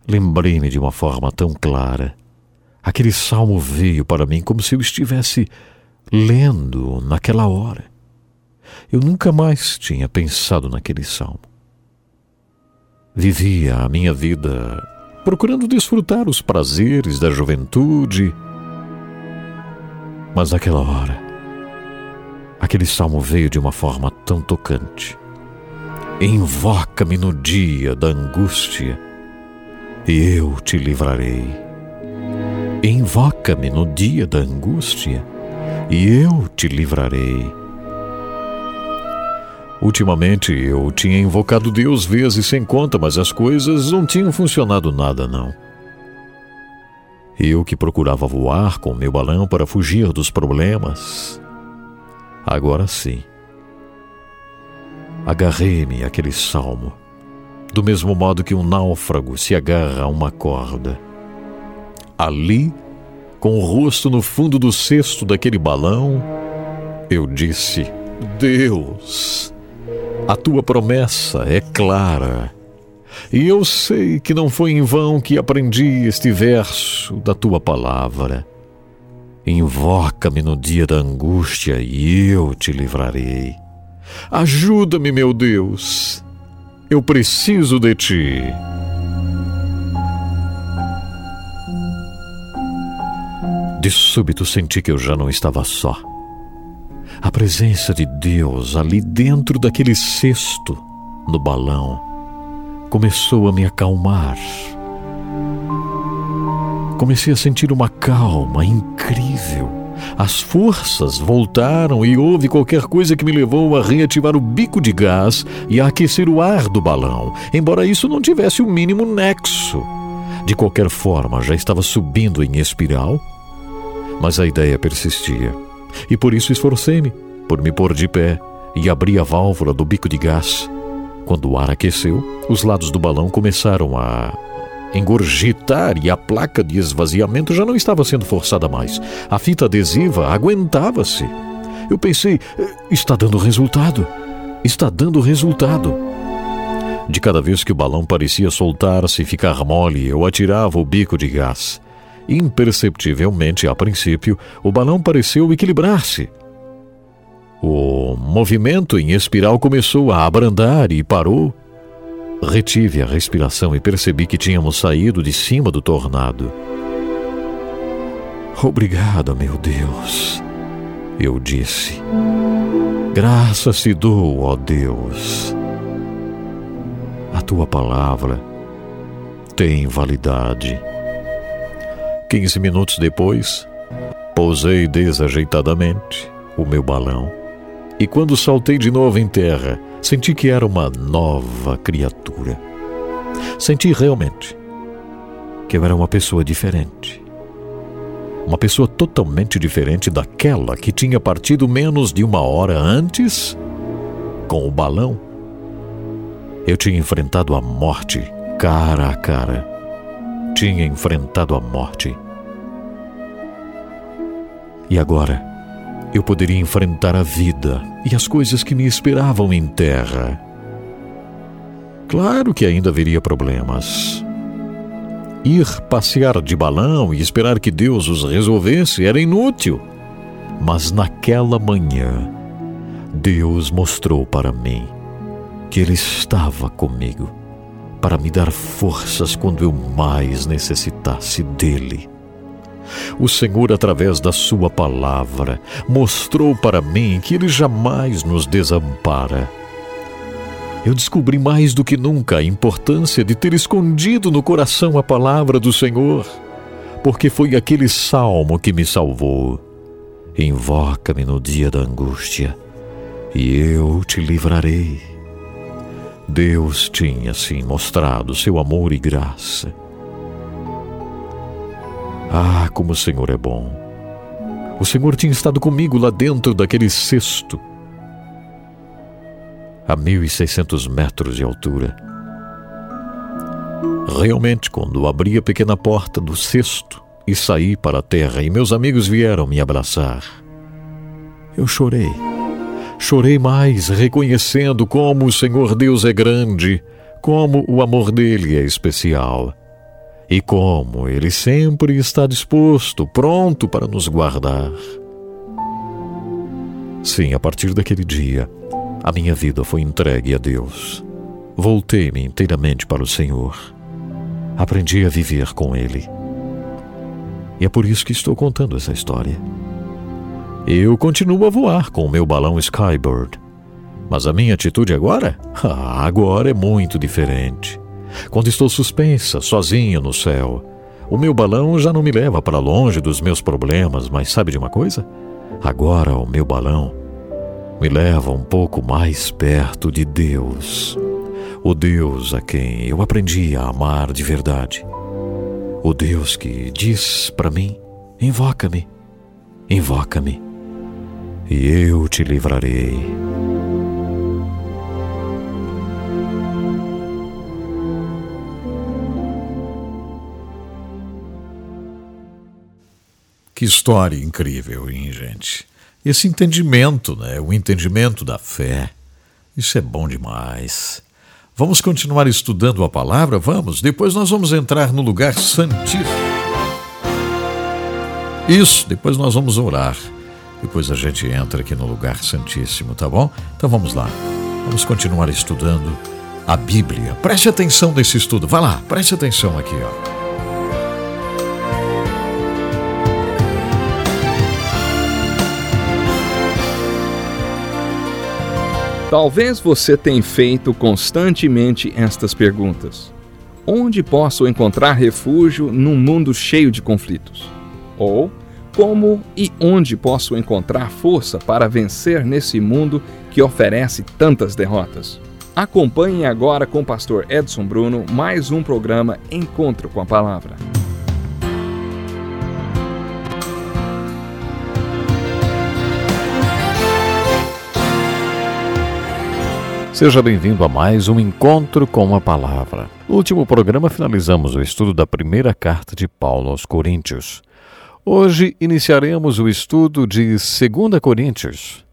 Lembrei-me de uma forma tão clara. Aquele salmo veio para mim como se eu estivesse lendo naquela hora. Eu nunca mais tinha pensado naquele salmo. Vivia a minha vida procurando desfrutar os prazeres da juventude. Mas naquela hora, aquele salmo veio de uma forma tão tocante. Invoca-me no dia da angústia, e eu te livrarei. Invoca-me no dia da angústia, e eu te livrarei. Ultimamente eu tinha invocado Deus vezes sem conta, mas as coisas não tinham funcionado nada, não. Eu que procurava voar com meu balão para fugir dos problemas. Agora sim. Agarrei-me àquele salmo, do mesmo modo que um náufrago se agarra a uma corda. Ali, com o rosto no fundo do cesto daquele balão, eu disse: Deus, a tua promessa é clara. E eu sei que não foi em vão que aprendi este verso da tua palavra. Invoca-me no dia da angústia e eu te livrarei. Ajuda-me, meu Deus. Eu preciso de ti. De súbito senti que eu já não estava só. A presença de Deus ali dentro daquele cesto, no balão, começou a me acalmar. Comecei a sentir uma calma incrível. As forças voltaram e houve qualquer coisa que me levou a reativar o bico de gás e a aquecer o ar do balão, embora isso não tivesse o mínimo nexo. De qualquer forma, já estava subindo em espiral, mas a ideia persistia. E por isso esforcei-me por me pôr de pé, e abri a válvula do bico de gás. Quando o ar aqueceu, os lados do balão começaram a engorgitar e a placa de esvaziamento já não estava sendo forçada mais. A fita adesiva aguentava-se. Eu pensei, está dando resultado. Está dando resultado. De cada vez que o balão parecia soltar-se e ficar mole, eu atirava o bico de gás. Imperceptivelmente, a princípio, o balão pareceu equilibrar-se. O movimento em espiral começou a abrandar e parou. Retive a respiração e percebi que tínhamos saído de cima do tornado. Obrigado, meu Deus, eu disse. Graças te dou, ó Deus. A tua palavra tem validade. Quinze minutos depois, pousei desajeitadamente o meu balão e, quando saltei de novo em terra, senti que era uma nova criatura. Senti realmente que eu era uma pessoa diferente. Uma pessoa totalmente diferente daquela que tinha partido menos de uma hora antes com o balão. Eu tinha enfrentado a morte cara a cara. Tinha enfrentado a morte. E agora, eu poderia enfrentar a vida e as coisas que me esperavam em terra. Claro que ainda haveria problemas. Ir passear de balão e esperar que Deus os resolvesse era inútil. Mas naquela manhã, Deus mostrou para mim que Ele estava comigo para me dar forças quando eu mais necessitasse dele. O Senhor, através da Sua palavra, mostrou para mim que Ele jamais nos desampara. Eu descobri mais do que nunca a importância de ter escondido no coração a palavra do Senhor, porque foi aquele salmo que me salvou. Invoca-me no dia da angústia, e eu te livrarei. Deus tinha, sim, mostrado seu amor e graça ah, como o Senhor é bom! O Senhor tinha estado comigo lá dentro daquele cesto, a 1.600 metros de altura. Realmente, quando abri a pequena porta do cesto e saí para a terra e meus amigos vieram me abraçar, eu chorei. Chorei mais, reconhecendo como o Senhor Deus é grande, como o amor dele é especial e como Ele sempre está disposto, pronto para nos guardar. Sim, a partir daquele dia, a minha vida foi entregue a Deus. Voltei-me inteiramente para o Senhor. Aprendi a viver com Ele. E é por isso que estou contando essa história. Eu continuo a voar com o meu balão Skybird. Mas a minha atitude agora? Ah, agora é muito diferente. Quando estou suspensa, sozinha no céu, o meu balão já não me leva para longe dos meus problemas, mas sabe de uma coisa? Agora o meu balão me leva um pouco mais perto de Deus. O Deus a quem eu aprendi a amar de verdade. O Deus que diz para mim: invoca-me, invoca-me, e eu te livrarei. Que história incrível, hein, gente? Esse entendimento, né? O entendimento da fé. Isso é bom demais. Vamos continuar estudando a palavra? Vamos? Depois nós vamos entrar no lugar santíssimo. Isso, depois nós vamos orar. Depois a gente entra aqui no lugar santíssimo, tá bom? Então vamos lá. Vamos continuar estudando a Bíblia. Preste atenção nesse estudo. Vai lá, preste atenção aqui, ó. Talvez você tenha feito constantemente estas perguntas: Onde posso encontrar refúgio num mundo cheio de conflitos? Ou como e onde posso encontrar força para vencer nesse mundo que oferece tantas derrotas? Acompanhe agora com o pastor Edson Bruno mais um programa Encontro com a Palavra. Seja bem-vindo a mais um encontro com a palavra. No último programa finalizamos o estudo da primeira carta de Paulo aos Coríntios. Hoje iniciaremos o estudo de 2 Coríntios.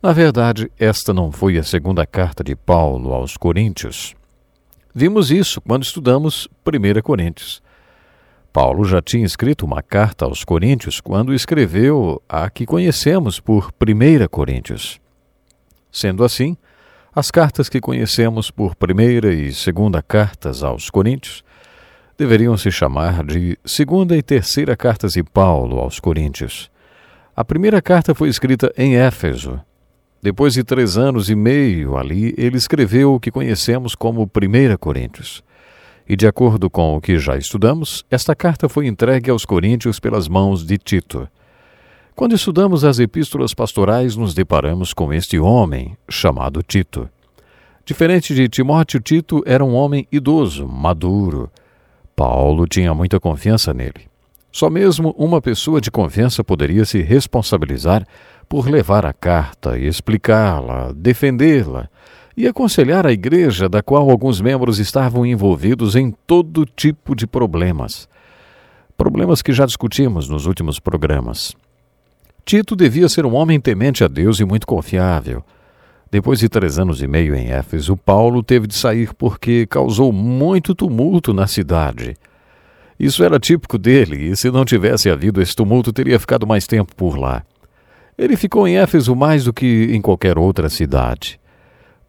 Na verdade, esta não foi a segunda carta de Paulo aos Coríntios. Vimos isso quando estudamos 1 Coríntios. Paulo já tinha escrito uma carta aos Coríntios quando escreveu a que conhecemos por 1 Coríntios. Sendo assim, as cartas que conhecemos por primeira e segunda cartas aos Coríntios deveriam se chamar de segunda e terceira cartas de Paulo aos Coríntios. A primeira carta foi escrita em Éfeso. Depois de três anos e meio ali, ele escreveu o que conhecemos como Primeira Coríntios. E de acordo com o que já estudamos, esta carta foi entregue aos Coríntios pelas mãos de Tito. Quando estudamos as epístolas pastorais, nos deparamos com este homem, chamado Tito. Diferente de Timóteo, Tito era um homem idoso, maduro. Paulo tinha muita confiança nele. Só mesmo uma pessoa de confiança poderia se responsabilizar por levar a carta explicá-la, defendê-la e aconselhar a igreja, da qual alguns membros estavam envolvidos em todo tipo de problemas. Problemas que já discutimos nos últimos programas. Tito devia ser um homem temente a Deus e muito confiável. Depois de três anos e meio em Éfeso, Paulo teve de sair porque causou muito tumulto na cidade. Isso era típico dele, e se não tivesse havido esse tumulto, teria ficado mais tempo por lá. Ele ficou em Éfeso mais do que em qualquer outra cidade.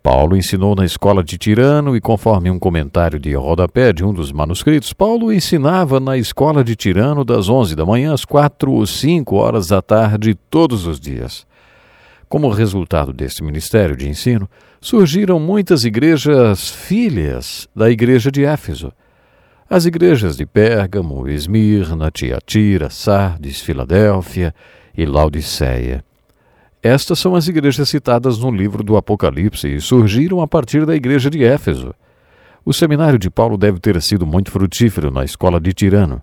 Paulo ensinou na escola de Tirano e, conforme um comentário de rodapé de um dos manuscritos, Paulo ensinava na escola de Tirano das 11 da manhã às 4 ou 5 horas da tarde todos os dias. Como resultado desse ministério de ensino, surgiram muitas igrejas filhas da igreja de Éfeso. As igrejas de Pérgamo, Esmirna, Tiatira, Sardes, Filadélfia e Laodiceia. Estas são as igrejas citadas no livro do Apocalipse e surgiram a partir da igreja de Éfeso. O seminário de Paulo deve ter sido muito frutífero na escola de Tirano.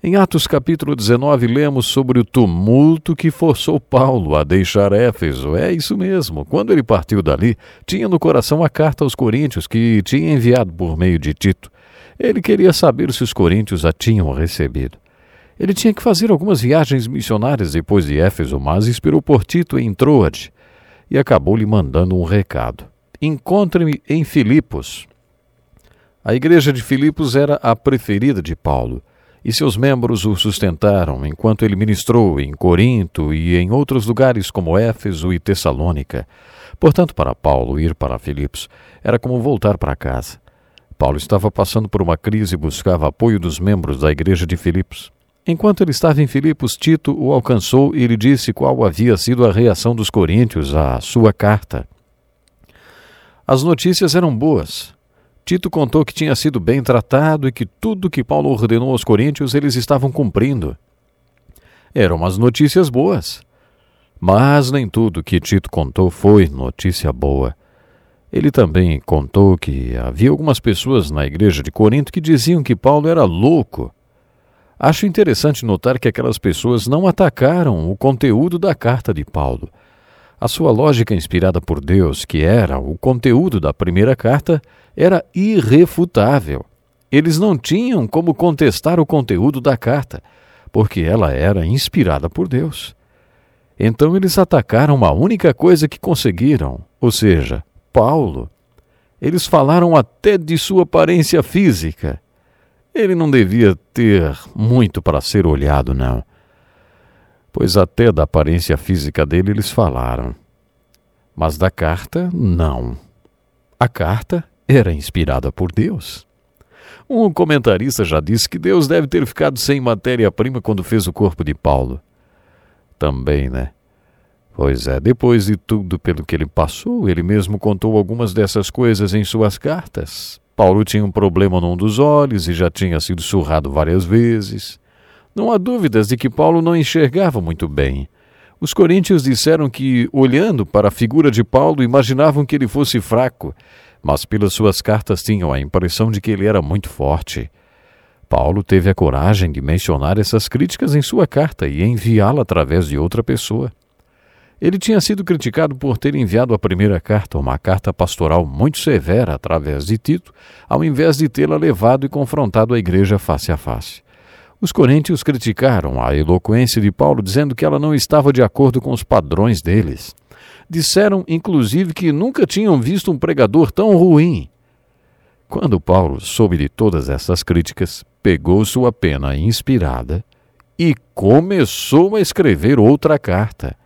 Em Atos capítulo 19, lemos sobre o tumulto que forçou Paulo a deixar Éfeso. É isso mesmo. Quando ele partiu dali, tinha no coração a carta aos Coríntios que tinha enviado por meio de Tito. Ele queria saber se os coríntios a tinham recebido. Ele tinha que fazer algumas viagens missionárias depois de Éfeso, mas esperou por Tito em Troade e acabou lhe mandando um recado. Encontre-me em Filipos. A igreja de Filipos era a preferida de Paulo, e seus membros o sustentaram enquanto ele ministrou em Corinto e em outros lugares como Éfeso e Tessalônica. Portanto, para Paulo ir para Filipos era como voltar para casa. Paulo estava passando por uma crise e buscava apoio dos membros da igreja de Filipos. Enquanto ele estava em Filipos, Tito o alcançou e lhe disse qual havia sido a reação dos coríntios à sua carta. As notícias eram boas. Tito contou que tinha sido bem tratado e que tudo que Paulo ordenou aos coríntios eles estavam cumprindo. Eram as notícias boas. Mas nem tudo que Tito contou foi notícia boa. Ele também contou que havia algumas pessoas na igreja de Corinto que diziam que Paulo era louco Acho interessante notar que aquelas pessoas não atacaram o conteúdo da carta de Paulo. A sua lógica inspirada por Deus, que era o conteúdo da primeira carta, era irrefutável. Eles não tinham como contestar o conteúdo da carta, porque ela era inspirada por Deus. Então eles atacaram uma única coisa que conseguiram, ou seja, Paulo. Eles falaram até de sua aparência física ele não devia ter muito para ser olhado, não. Pois até da aparência física dele eles falaram. Mas da carta, não. A carta era inspirada por Deus. Um comentarista já disse que Deus deve ter ficado sem matéria-prima quando fez o corpo de Paulo. Também, né? Pois é, depois de tudo pelo que ele passou, ele mesmo contou algumas dessas coisas em suas cartas. Paulo tinha um problema num dos olhos e já tinha sido surrado várias vezes. Não há dúvidas de que Paulo não enxergava muito bem. Os coríntios disseram que, olhando para a figura de Paulo, imaginavam que ele fosse fraco, mas pelas suas cartas tinham a impressão de que ele era muito forte. Paulo teve a coragem de mencionar essas críticas em sua carta e enviá-la através de outra pessoa. Ele tinha sido criticado por ter enviado a primeira carta, uma carta pastoral muito severa através de Tito, ao invés de tê-la levado e confrontado a igreja face a face. Os coríntios criticaram a eloquência de Paulo, dizendo que ela não estava de acordo com os padrões deles. Disseram, inclusive, que nunca tinham visto um pregador tão ruim. Quando Paulo soube de todas essas críticas, pegou sua pena inspirada e começou a escrever outra carta.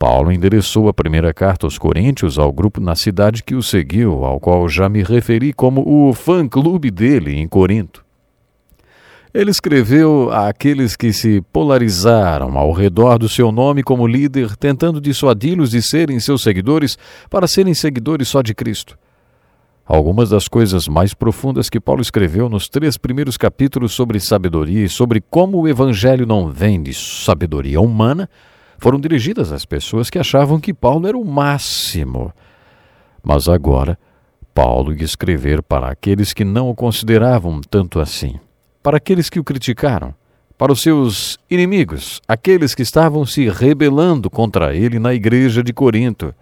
Paulo endereçou a primeira carta aos Coríntios ao grupo na cidade que o seguiu, ao qual já me referi como o fã-clube dele em Corinto. Ele escreveu àqueles que se polarizaram ao redor do seu nome como líder, tentando dissuadi-los de serem seus seguidores para serem seguidores só de Cristo. Algumas das coisas mais profundas que Paulo escreveu nos três primeiros capítulos sobre sabedoria e sobre como o Evangelho não vem de sabedoria humana foram dirigidas às pessoas que achavam que Paulo era o máximo. Mas agora, Paulo ia escrever para aqueles que não o consideravam tanto assim para aqueles que o criticaram, para os seus inimigos, aqueles que estavam se rebelando contra ele na igreja de Corinto.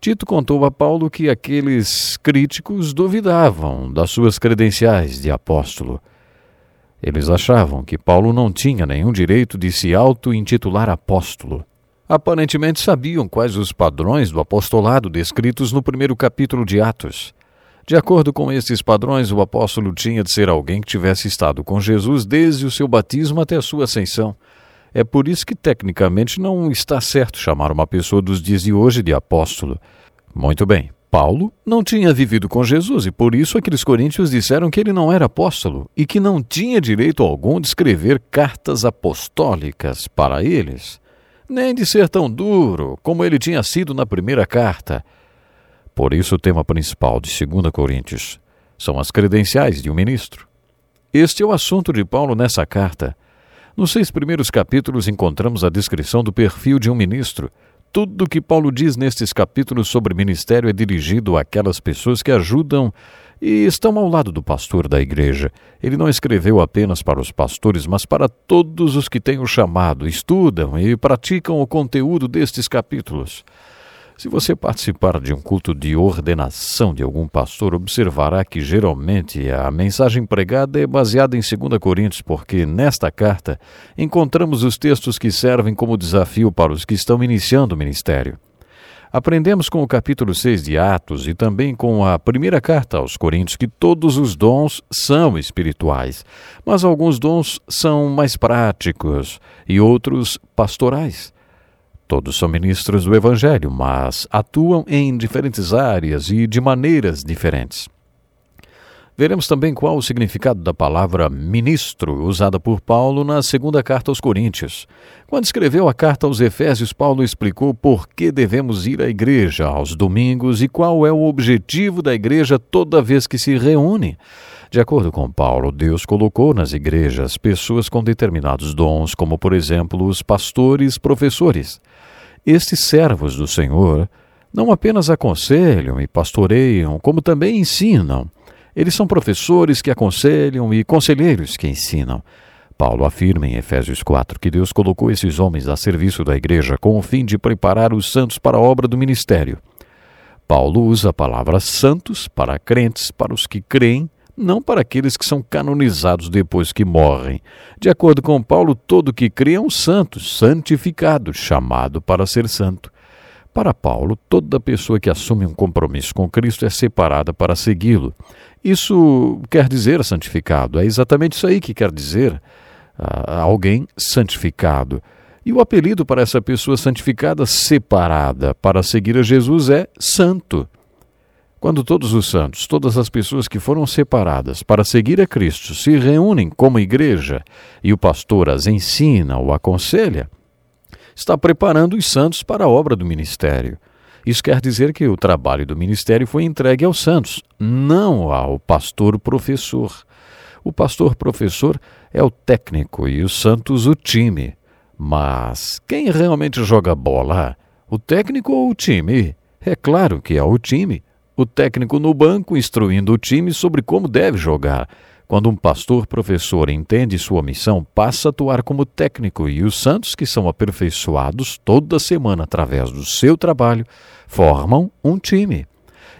Tito contou a Paulo que aqueles críticos duvidavam das suas credenciais de apóstolo. Eles achavam que Paulo não tinha nenhum direito de se auto-intitular apóstolo. Aparentemente sabiam quais os padrões do apostolado descritos no primeiro capítulo de Atos. De acordo com esses padrões, o apóstolo tinha de ser alguém que tivesse estado com Jesus desde o seu batismo até a sua ascensão. É por isso que, tecnicamente, não está certo chamar uma pessoa dos dias de hoje de apóstolo. Muito bem, Paulo não tinha vivido com Jesus e por isso aqueles coríntios disseram que ele não era apóstolo e que não tinha direito algum de escrever cartas apostólicas para eles, nem de ser tão duro como ele tinha sido na primeira carta. Por isso, o tema principal de 2 Coríntios são as credenciais de um ministro. Este é o assunto de Paulo nessa carta. Nos seis primeiros capítulos encontramos a descrição do perfil de um ministro. Tudo o que Paulo diz nestes capítulos sobre ministério é dirigido àquelas pessoas que ajudam e estão ao lado do pastor da igreja. Ele não escreveu apenas para os pastores, mas para todos os que têm o chamado, estudam e praticam o conteúdo destes capítulos. Se você participar de um culto de ordenação de algum pastor, observará que geralmente a mensagem pregada é baseada em 2 Coríntios, porque nesta carta encontramos os textos que servem como desafio para os que estão iniciando o ministério. Aprendemos com o capítulo 6 de Atos e também com a primeira carta aos Coríntios que todos os dons são espirituais, mas alguns dons são mais práticos e outros pastorais. Todos são ministros do Evangelho, mas atuam em diferentes áreas e de maneiras diferentes. Veremos também qual o significado da palavra ministro usada por Paulo na segunda carta aos Coríntios. Quando escreveu a carta aos Efésios, Paulo explicou por que devemos ir à igreja aos domingos e qual é o objetivo da igreja toda vez que se reúne. De acordo com Paulo, Deus colocou nas igrejas pessoas com determinados dons, como por exemplo os pastores, professores. Estes servos do Senhor não apenas aconselham e pastoreiam, como também ensinam. Eles são professores que aconselham e conselheiros que ensinam. Paulo afirma em Efésios 4 que Deus colocou esses homens a serviço da igreja com o fim de preparar os santos para a obra do ministério. Paulo usa a palavra santos para crentes, para os que creem, não para aqueles que são canonizados depois que morrem. De acordo com Paulo, todo que crê é um santo, santificado, chamado para ser santo. Para Paulo, toda pessoa que assume um compromisso com Cristo é separada para segui-lo. Isso quer dizer santificado, é exatamente isso aí que quer dizer uh, alguém santificado. E o apelido para essa pessoa santificada, separada para seguir a Jesus, é santo. Quando todos os santos, todas as pessoas que foram separadas para seguir a Cristo se reúnem como igreja e o pastor as ensina ou aconselha, está preparando os santos para a obra do ministério. Isso quer dizer que o trabalho do ministério foi entregue aos santos, não ao pastor professor. O pastor professor é o técnico e os santos o time. Mas quem realmente joga bola? O técnico ou o time? É claro que é o time o técnico no banco instruindo o time sobre como deve jogar. Quando um pastor professor entende sua missão, passa a atuar como técnico e os santos que são aperfeiçoados toda semana através do seu trabalho formam um time.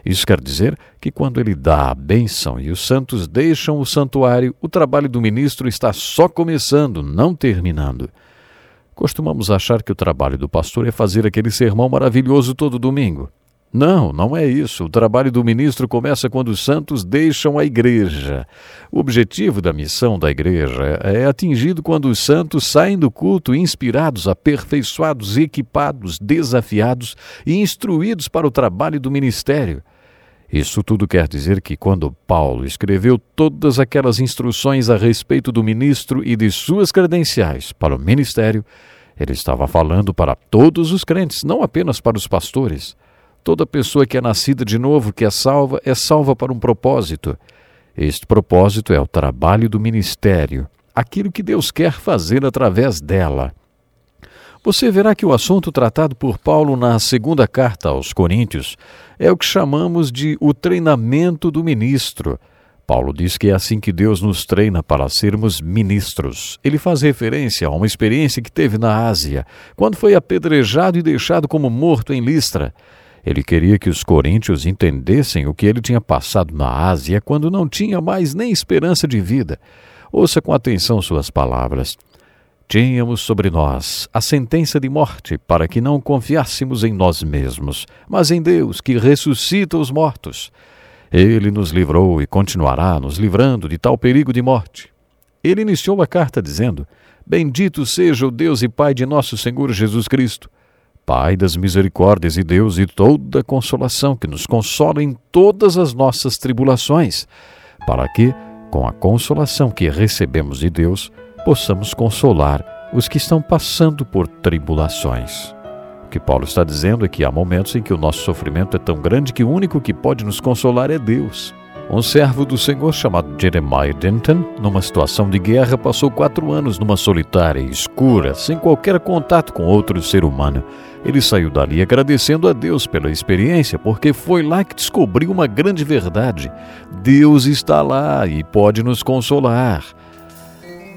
Isso quer dizer que quando ele dá a bênção e os santos deixam o santuário, o trabalho do ministro está só começando, não terminando. Costumamos achar que o trabalho do pastor é fazer aquele sermão maravilhoso todo domingo. Não, não é isso. O trabalho do ministro começa quando os santos deixam a igreja. O objetivo da missão da igreja é atingido quando os santos saem do culto inspirados, aperfeiçoados, equipados, desafiados e instruídos para o trabalho do ministério. Isso tudo quer dizer que quando Paulo escreveu todas aquelas instruções a respeito do ministro e de suas credenciais para o ministério, ele estava falando para todos os crentes, não apenas para os pastores. Toda pessoa que é nascida de novo, que é salva, é salva para um propósito. Este propósito é o trabalho do ministério, aquilo que Deus quer fazer através dela. Você verá que o assunto tratado por Paulo na segunda carta aos Coríntios é o que chamamos de o treinamento do ministro. Paulo diz que é assim que Deus nos treina para sermos ministros. Ele faz referência a uma experiência que teve na Ásia, quando foi apedrejado e deixado como morto em Listra. Ele queria que os coríntios entendessem o que ele tinha passado na Ásia quando não tinha mais nem esperança de vida. Ouça com atenção suas palavras. Tínhamos sobre nós a sentença de morte para que não confiássemos em nós mesmos, mas em Deus que ressuscita os mortos. Ele nos livrou e continuará nos livrando de tal perigo de morte. Ele iniciou a carta dizendo: Bendito seja o Deus e Pai de nosso Senhor Jesus Cristo, Pai das misericórdias e Deus de toda a consolação, que nos consola em todas as nossas tribulações, para que, com a consolação que recebemos de Deus, possamos consolar os que estão passando por tribulações. O que Paulo está dizendo é que há momentos em que o nosso sofrimento é tão grande que o único que pode nos consolar é Deus. Um servo do Senhor chamado Jeremiah Denton, numa situação de guerra, passou quatro anos numa solitária escura, sem qualquer contato com outro ser humano. Ele saiu dali agradecendo a Deus pela experiência, porque foi lá que descobriu uma grande verdade. Deus está lá e pode nos consolar.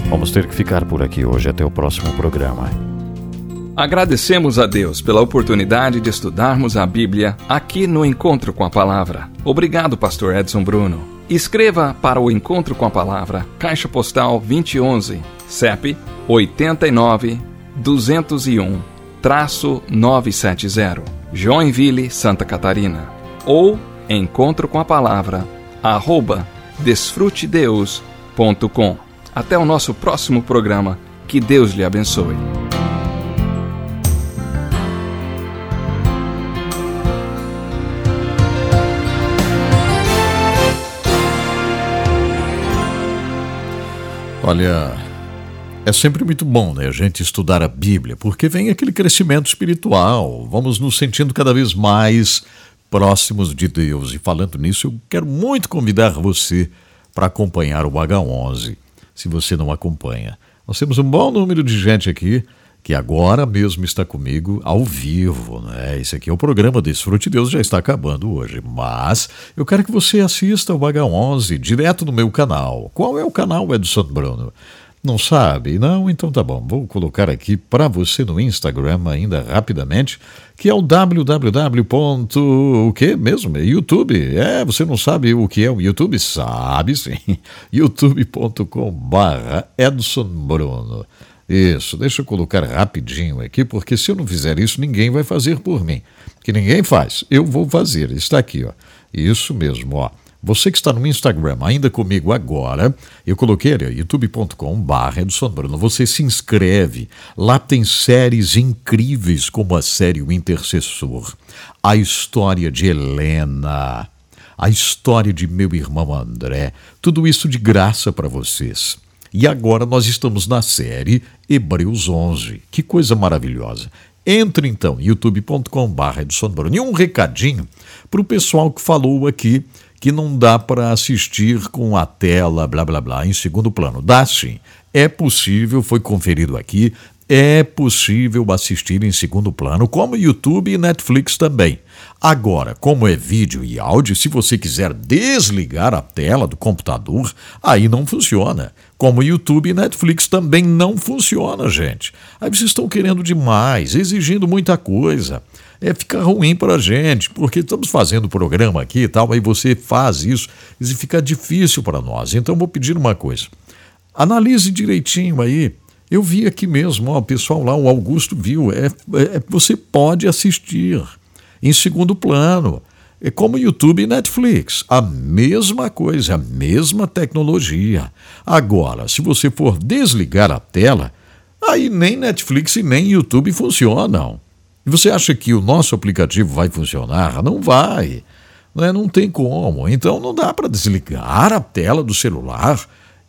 Vamos ter que ficar por aqui hoje até o próximo programa. Agradecemos a Deus pela oportunidade de estudarmos a Bíblia aqui no Encontro com a Palavra. Obrigado, Pastor Edson Bruno. Escreva para o Encontro com a Palavra, Caixa Postal 2011, CEP 89 201 traço 970, Joinville, Santa Catarina. Ou Encontro com a Palavra, arroba desfrutedeus.com. Até o nosso próximo programa. Que Deus lhe abençoe. Olha, é sempre muito bom né, a gente estudar a Bíblia, porque vem aquele crescimento espiritual, vamos nos sentindo cada vez mais próximos de Deus. E falando nisso, eu quero muito convidar você para acompanhar o H11 se você não acompanha. Nós temos um bom número de gente aqui que agora mesmo está comigo ao vivo, né? Esse aqui é o programa Desfrute Deus, já está acabando hoje, mas eu quero que você assista o H11 direto no meu canal. Qual é o canal, Edson Bruno? Não sabe? Não? Então tá bom. Vou colocar aqui para você no Instagram ainda rapidamente, que é o www. o que mesmo? É YouTube. É, você não sabe o que é o YouTube? Sabe sim. youtube.com barra Edson Bruno. Isso, deixa eu colocar rapidinho aqui, porque se eu não fizer isso, ninguém vai fazer por mim. Que ninguém faz. Eu vou fazer. Está aqui, ó. Isso mesmo, ó. Você que está no Instagram ainda comigo agora, eu coloquei ali, youtube.com.br Edson Bruno. Você se inscreve. Lá tem séries incríveis, como a série O Intercessor, a história de Helena, a história de meu irmão André. Tudo isso de graça para vocês. E agora nós estamos na série Hebreus 11. Que coisa maravilhosa. Entre então, youtube.com.br. E um recadinho para o pessoal que falou aqui que não dá para assistir com a tela, blá blá blá, em segundo plano. Dá sim. É possível, foi conferido aqui, é possível assistir em segundo plano, como YouTube e Netflix também. Agora, como é vídeo e áudio, se você quiser desligar a tela do computador, aí não funciona. Como YouTube e Netflix também não funciona, gente. Aí vocês estão querendo demais, exigindo muita coisa. É ficar ruim para a gente, porque estamos fazendo programa aqui e tal, aí você faz isso e fica difícil para nós. Então vou pedir uma coisa. Analise direitinho aí eu vi aqui mesmo, ó, o pessoal lá, o Augusto viu. É, é, você pode assistir em segundo plano. É como YouTube e Netflix. A mesma coisa, a mesma tecnologia. Agora, se você for desligar a tela, aí nem Netflix e nem YouTube funcionam. E você acha que o nosso aplicativo vai funcionar? Não vai. Não, é? não tem como. Então não dá para desligar a tela do celular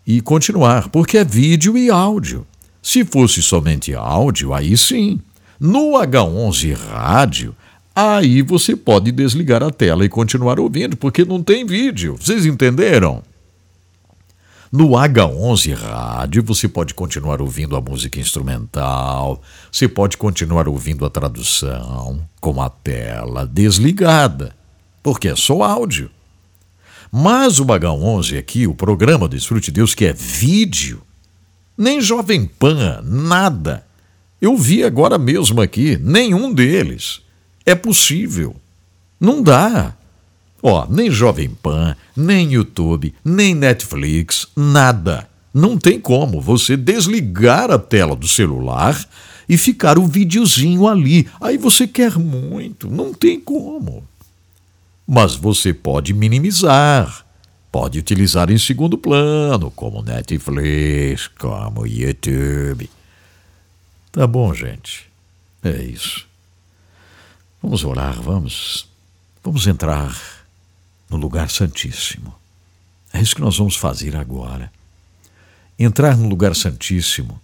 e continuar, porque é vídeo e áudio. Se fosse somente áudio, aí sim. No H11 rádio, aí você pode desligar a tela e continuar ouvindo, porque não tem vídeo. Vocês entenderam? No H11 rádio, você pode continuar ouvindo a música instrumental, você pode continuar ouvindo a tradução com a tela desligada, porque é só áudio. Mas o H11 aqui, o programa Desfrute Deus, que é vídeo, nem Jovem Pan, nada. Eu vi agora mesmo aqui, nenhum deles. É possível. Não dá. Ó, nem Jovem Pan, nem YouTube, nem Netflix, nada. Não tem como você desligar a tela do celular e ficar o videozinho ali. Aí você quer muito, não tem como. Mas você pode minimizar pode utilizar em segundo plano, como Netflix, como YouTube. Tá bom, gente. É isso. Vamos orar, vamos. Vamos entrar no lugar santíssimo. É isso que nós vamos fazer agora. Entrar no lugar santíssimo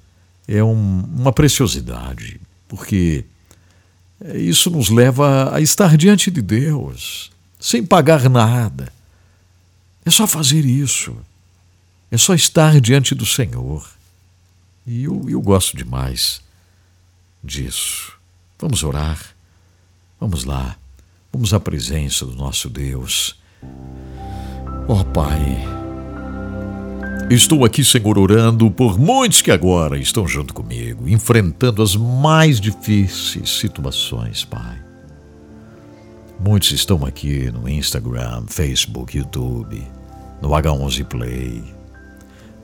é um, uma preciosidade, porque isso nos leva a estar diante de Deus, sem pagar nada é só fazer isso. É só estar diante do Senhor. E eu, eu gosto demais disso. Vamos orar. Vamos lá. Vamos à presença do nosso Deus. Ó oh, Pai, estou aqui, Senhor, orando por muitos que agora estão junto comigo, enfrentando as mais difíceis situações, Pai. Muitos estão aqui no Instagram, Facebook, YouTube, no H11 Play.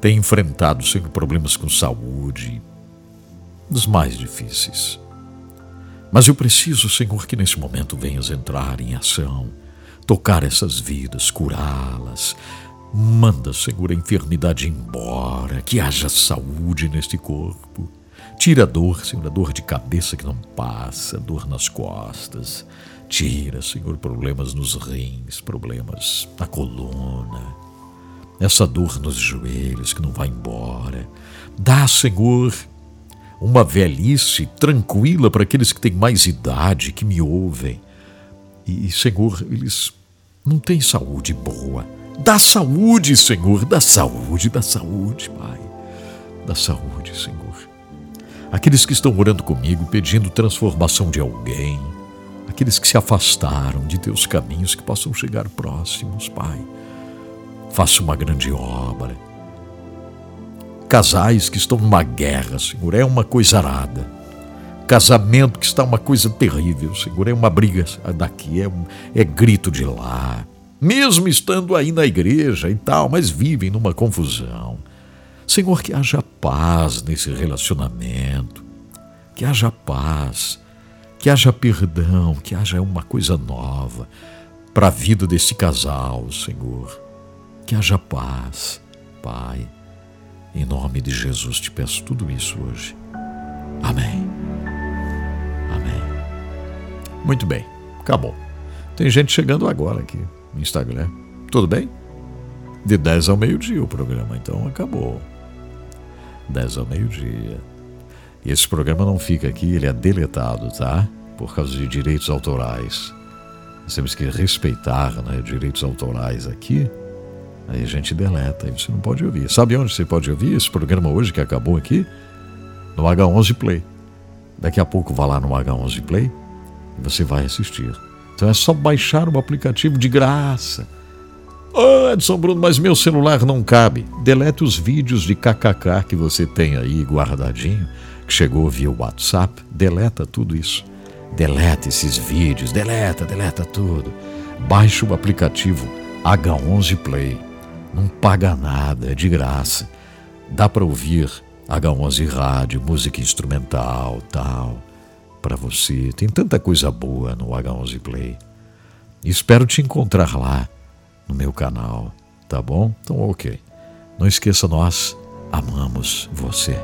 Têm enfrentado sempre problemas com saúde, dos mais difíceis. Mas eu preciso, Senhor, que nesse momento venhas entrar em ação, tocar essas vidas, curá-las. Manda, Senhor, a enfermidade embora, que haja saúde neste corpo. Tira a dor, Senhor, a dor de cabeça que não passa, dor nas costas. Tira, Senhor, problemas nos rins, problemas na coluna, essa dor nos joelhos que não vai embora. Dá, Senhor, uma velhice tranquila para aqueles que têm mais idade, que me ouvem. E, Senhor, eles não têm saúde boa. Dá saúde, Senhor, dá saúde, dá saúde, Pai. Dá saúde, Senhor. Aqueles que estão orando comigo, pedindo transformação de alguém, aqueles que se afastaram de teus caminhos, que possam chegar próximos, Pai. Faça uma grande obra. Casais que estão numa guerra, Senhor, é uma coisa arada. Casamento que está uma coisa terrível, Senhor, é uma briga daqui, é, um, é grito de lá. Mesmo estando aí na igreja e tal, mas vivem numa confusão. Senhor, que haja paz nesse relacionamento, que haja paz que haja perdão, que haja uma coisa nova para a vida desse casal, Senhor. Que haja paz, Pai. Em nome de Jesus te peço tudo isso hoje. Amém. Amém. Muito bem, acabou. Tem gente chegando agora aqui no Instagram. Tudo bem? De 10 ao meio-dia o programa, então acabou. 10 ao meio-dia. E esse programa não fica aqui, ele é deletado, tá? Por causa de direitos autorais. Nós temos que respeitar né, direitos autorais aqui. Aí a gente deleta, aí você não pode ouvir. Sabe onde você pode ouvir esse programa hoje que acabou aqui? no H11 Play. Daqui a pouco vá lá no H11 Play e você vai assistir. Então é só baixar o aplicativo de graça. Oh, Edson Bruno, mas meu celular não cabe. Delete os vídeos de kkk que você tem aí guardadinho, que chegou via WhatsApp. Deleta tudo isso. Deleta esses vídeos, deleta, deleta tudo. Baixe o aplicativo H11 Play. Não paga nada, é de graça. Dá para ouvir H11 Rádio, música instrumental, tal, para você. Tem tanta coisa boa no H11 Play. Espero te encontrar lá no meu canal, tá bom? Então, ok. Não esqueça, nós amamos você.